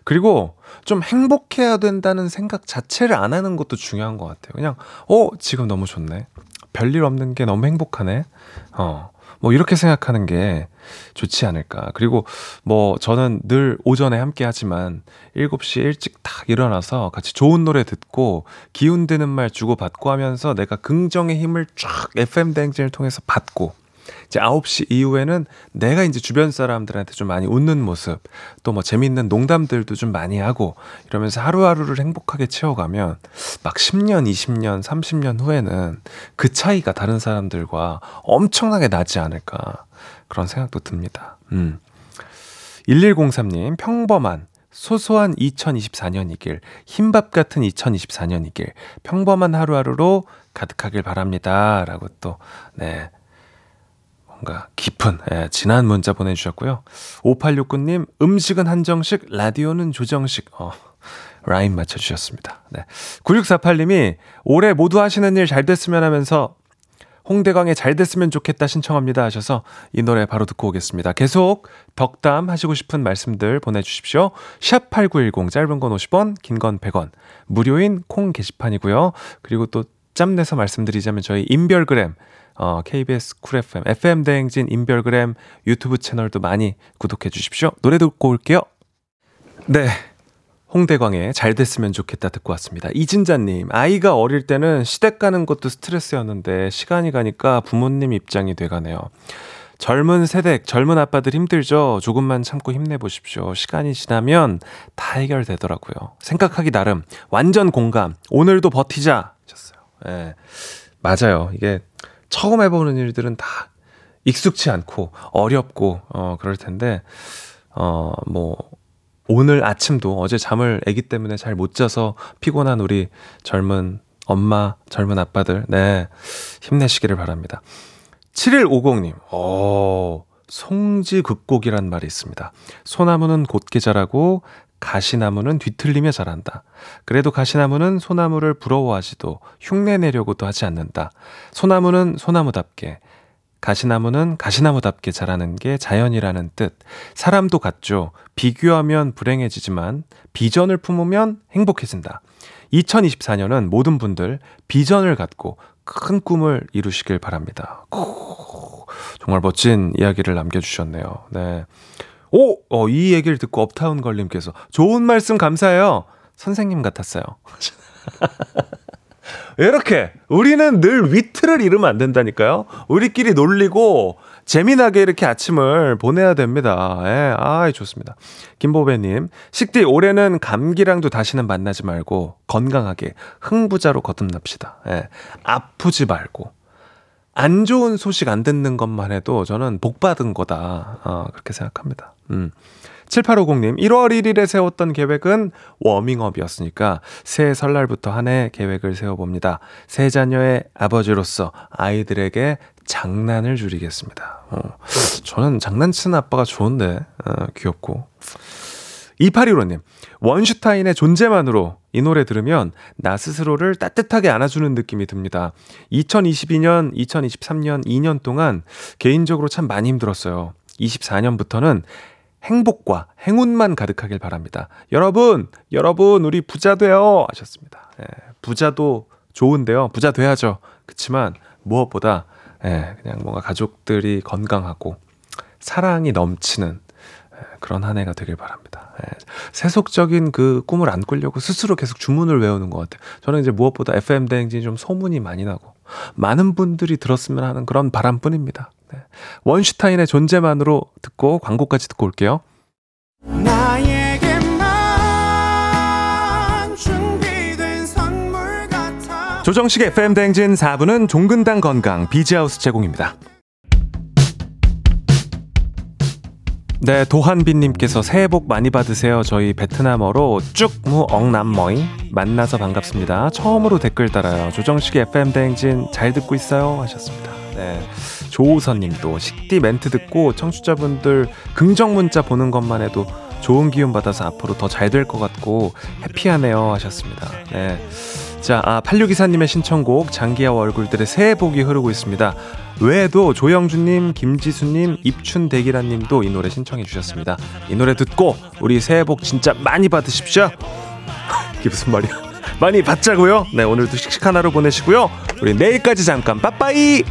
그리고 좀 행복해야 된다는 생각 자체를 안 하는 것도 중요한 것 같아요. 그냥, 어, 지금 너무 좋네. 별일 없는 게 너무 행복하네. 어, 뭐 이렇게 생각하는 게 좋지 않을까. 그리고 뭐 저는 늘 오전에 함께 하지만 7시 일찍 딱 일어나서 같이 좋은 노래 듣고 기운 드는 말 주고받고 하면서 내가 긍정의 힘을 쫙 FM 대행진을 통해서 받고 이제 9시 이후에는 내가 이제 주변 사람들한테 좀 많이 웃는 모습, 또 뭐 재밌는 농담들도 좀 많이 하고 이러면서 하루하루를 행복하게 채워가면 막 10년, 20년, 30년 후에는 그 차이가 다른 사람들과 엄청나게 나지 않을까 그런 생각도 듭니다. 음. 1103님, 평범한 소소한 2024년이길, 흰밥 같은 2024년이길, 평범한 하루하루로 가득하길 바랍니다. 라고 또, 네, 뭔가 깊은 예, 진한 문자 보내주셨고요. 5869님 음식은 한정식 라디오는 조정식 어, 라인 맞춰주셨습니다. 네. 9648님이 올해 모두 하시는 일 잘 됐으면 하면서 홍대광의 잘 됐으면 좋겠다 신청합니다 하셔서 이 노래 바로 듣고 오겠습니다. 계속 덕담 하시고 싶은 말씀들 보내주십시오. 샵8910 짧은 건 50원 긴 건 100원 무료인 콩 게시판이고요. 그리고 또 짬내서 말씀드리자면 저희 인별그램 어, KBS 쿨 FM, FM 대행진 인별그램 유튜브 채널도 많이 구독해 주십시오. 노래 듣고 올게요. 네. 홍대광의 잘 됐으면 좋겠다 듣고 왔습니다. 이진자님, 아이가 어릴 때는 시댁 가는 것도 스트레스였는데 시간이 가니까 부모님 입장이 돼가네요. 젊은 세대, 젊은 아빠들 힘들죠? 조금만 참고 힘내보십시오. 시간이 지나면 다 해결되더라고요. 생각하기 나름, 완전 공감. 오늘도 버티자! 하셨어요. 예. 맞아요. 이게 처음 해보는 일들은 다 익숙치 않고 어렵고 어 그럴 텐데 어 뭐 오늘 아침도 어제 잠을 애기 때문에 잘 못 자서 피곤한 우리 젊은 엄마, 젊은 아빠들, 네, 힘내시기를 바랍니다. 7150님, 어, 송지극곡이란 말이 있습니다. 소나무는 곧게 자라고 가시나무는 뒤틀리며 자란다. 그래도 가시나무는 소나무를 부러워하지도 흉내 내려고도 하지 않는다. 소나무는 소나무답게, 가시나무는 가시나무답게 자라는 게 자연이라는 뜻. 사람도 같죠. 비교하면 불행해지지만 비전을 품으면 행복해진다. 2024년은 모든 분들 비전을 갖고 큰 꿈을 이루시길 바랍니다. 오, 정말 멋진 이야기를 남겨주셨네요. 네. 오! 어, 이 얘기를 듣고 업타운 걸님께서 좋은 말씀 감사해요. 선생님 같았어요. 이렇게 우리는 늘 위트를 잃으면 안 된다니까요. 우리끼리 놀리고 재미나게 이렇게 아침을 보내야 됩니다. 예, 아, 좋습니다. 김보배님, 식디 올해는 감기랑도 다시는 만나지 말고 건강하게 흥부자로 거듭납시다. 예, 아프지 말고 안 좋은 소식 안 듣는 것만 해도 저는 복 받은 거다. 어, 그렇게 생각합니다. 음. 7850님, 1월 1일에 세웠던 계획은 워밍업이었으니까 새해 설날부터 한 해 계획을 세워봅니다. 세 자녀의 아버지로서 아이들에게 장난을 줄이겠습니다. 어, 저는 장난치는 아빠가 좋은데, 어, 귀엽고. 2815님, 원슈타인의 존재만으로 이 노래 들으면 나 스스로를 따뜻하게 안아주는 느낌이 듭니다. 2022년, 2023년 2년 동안 개인적으로 참 많이 힘들었어요. 24년부터는 행복과 행운만 가득하길 바랍니다. 여러분, 여러분, 우리 부자 돼요! 하셨습니다. 예, 부자도 좋은데요. 부자 돼야죠. 그치만 무엇보다, 예, 그냥 뭔가 가족들이 건강하고 사랑이 넘치는 예, 그런 한 해가 되길 바랍니다. 예, 세속적인 그 꿈을 안 꾸려고 스스로 계속 주문을 외우는 것 같아요. 저는 이제 무엇보다 FM 대행진이 좀 소문이 많이 나고 많은 분들이 들었으면 하는 그런 바람뿐입니다. 네. 원슈타인의 존재만으로 듣고 광고까지 듣고 올게요. 나에게만 준비된 선물 같아 조정식 FM 대행진 4부는 종근당 건강 비지하우스 제공입니다. 네, 도한빈님께서 새해 복 많이 받으세요. 저희 베트남어로 쭉무 엉남머이 만나서 반갑습니다. 처음으로 댓글 달아요. 조정식의 FM 대행진 잘 듣고 있어요 하셨습니다. 네, 조우선님도 식디 멘트 듣고 청취자분들 긍정 문자 보는 것만 해도 좋은 기운 받아서 앞으로 더 잘 될 것 같고 해피하네요 하셨습니다. 네. 자, 아, 8624님의 신청곡 장기하와 얼굴들의 새해 복이 흐르고 있습니다. 외에도 조영주님, 김지수님, 입춘대기라님도 이 노래 신청해 주셨습니다. 이 노래 듣고 우리 새해 복 진짜 많이 받으십시오. 이게 무슨 말이야? 많이 받자고요. 네, 오늘도 씩씩한 하루 보내시고요. 우리 내일까지 잠깐 빠빠이.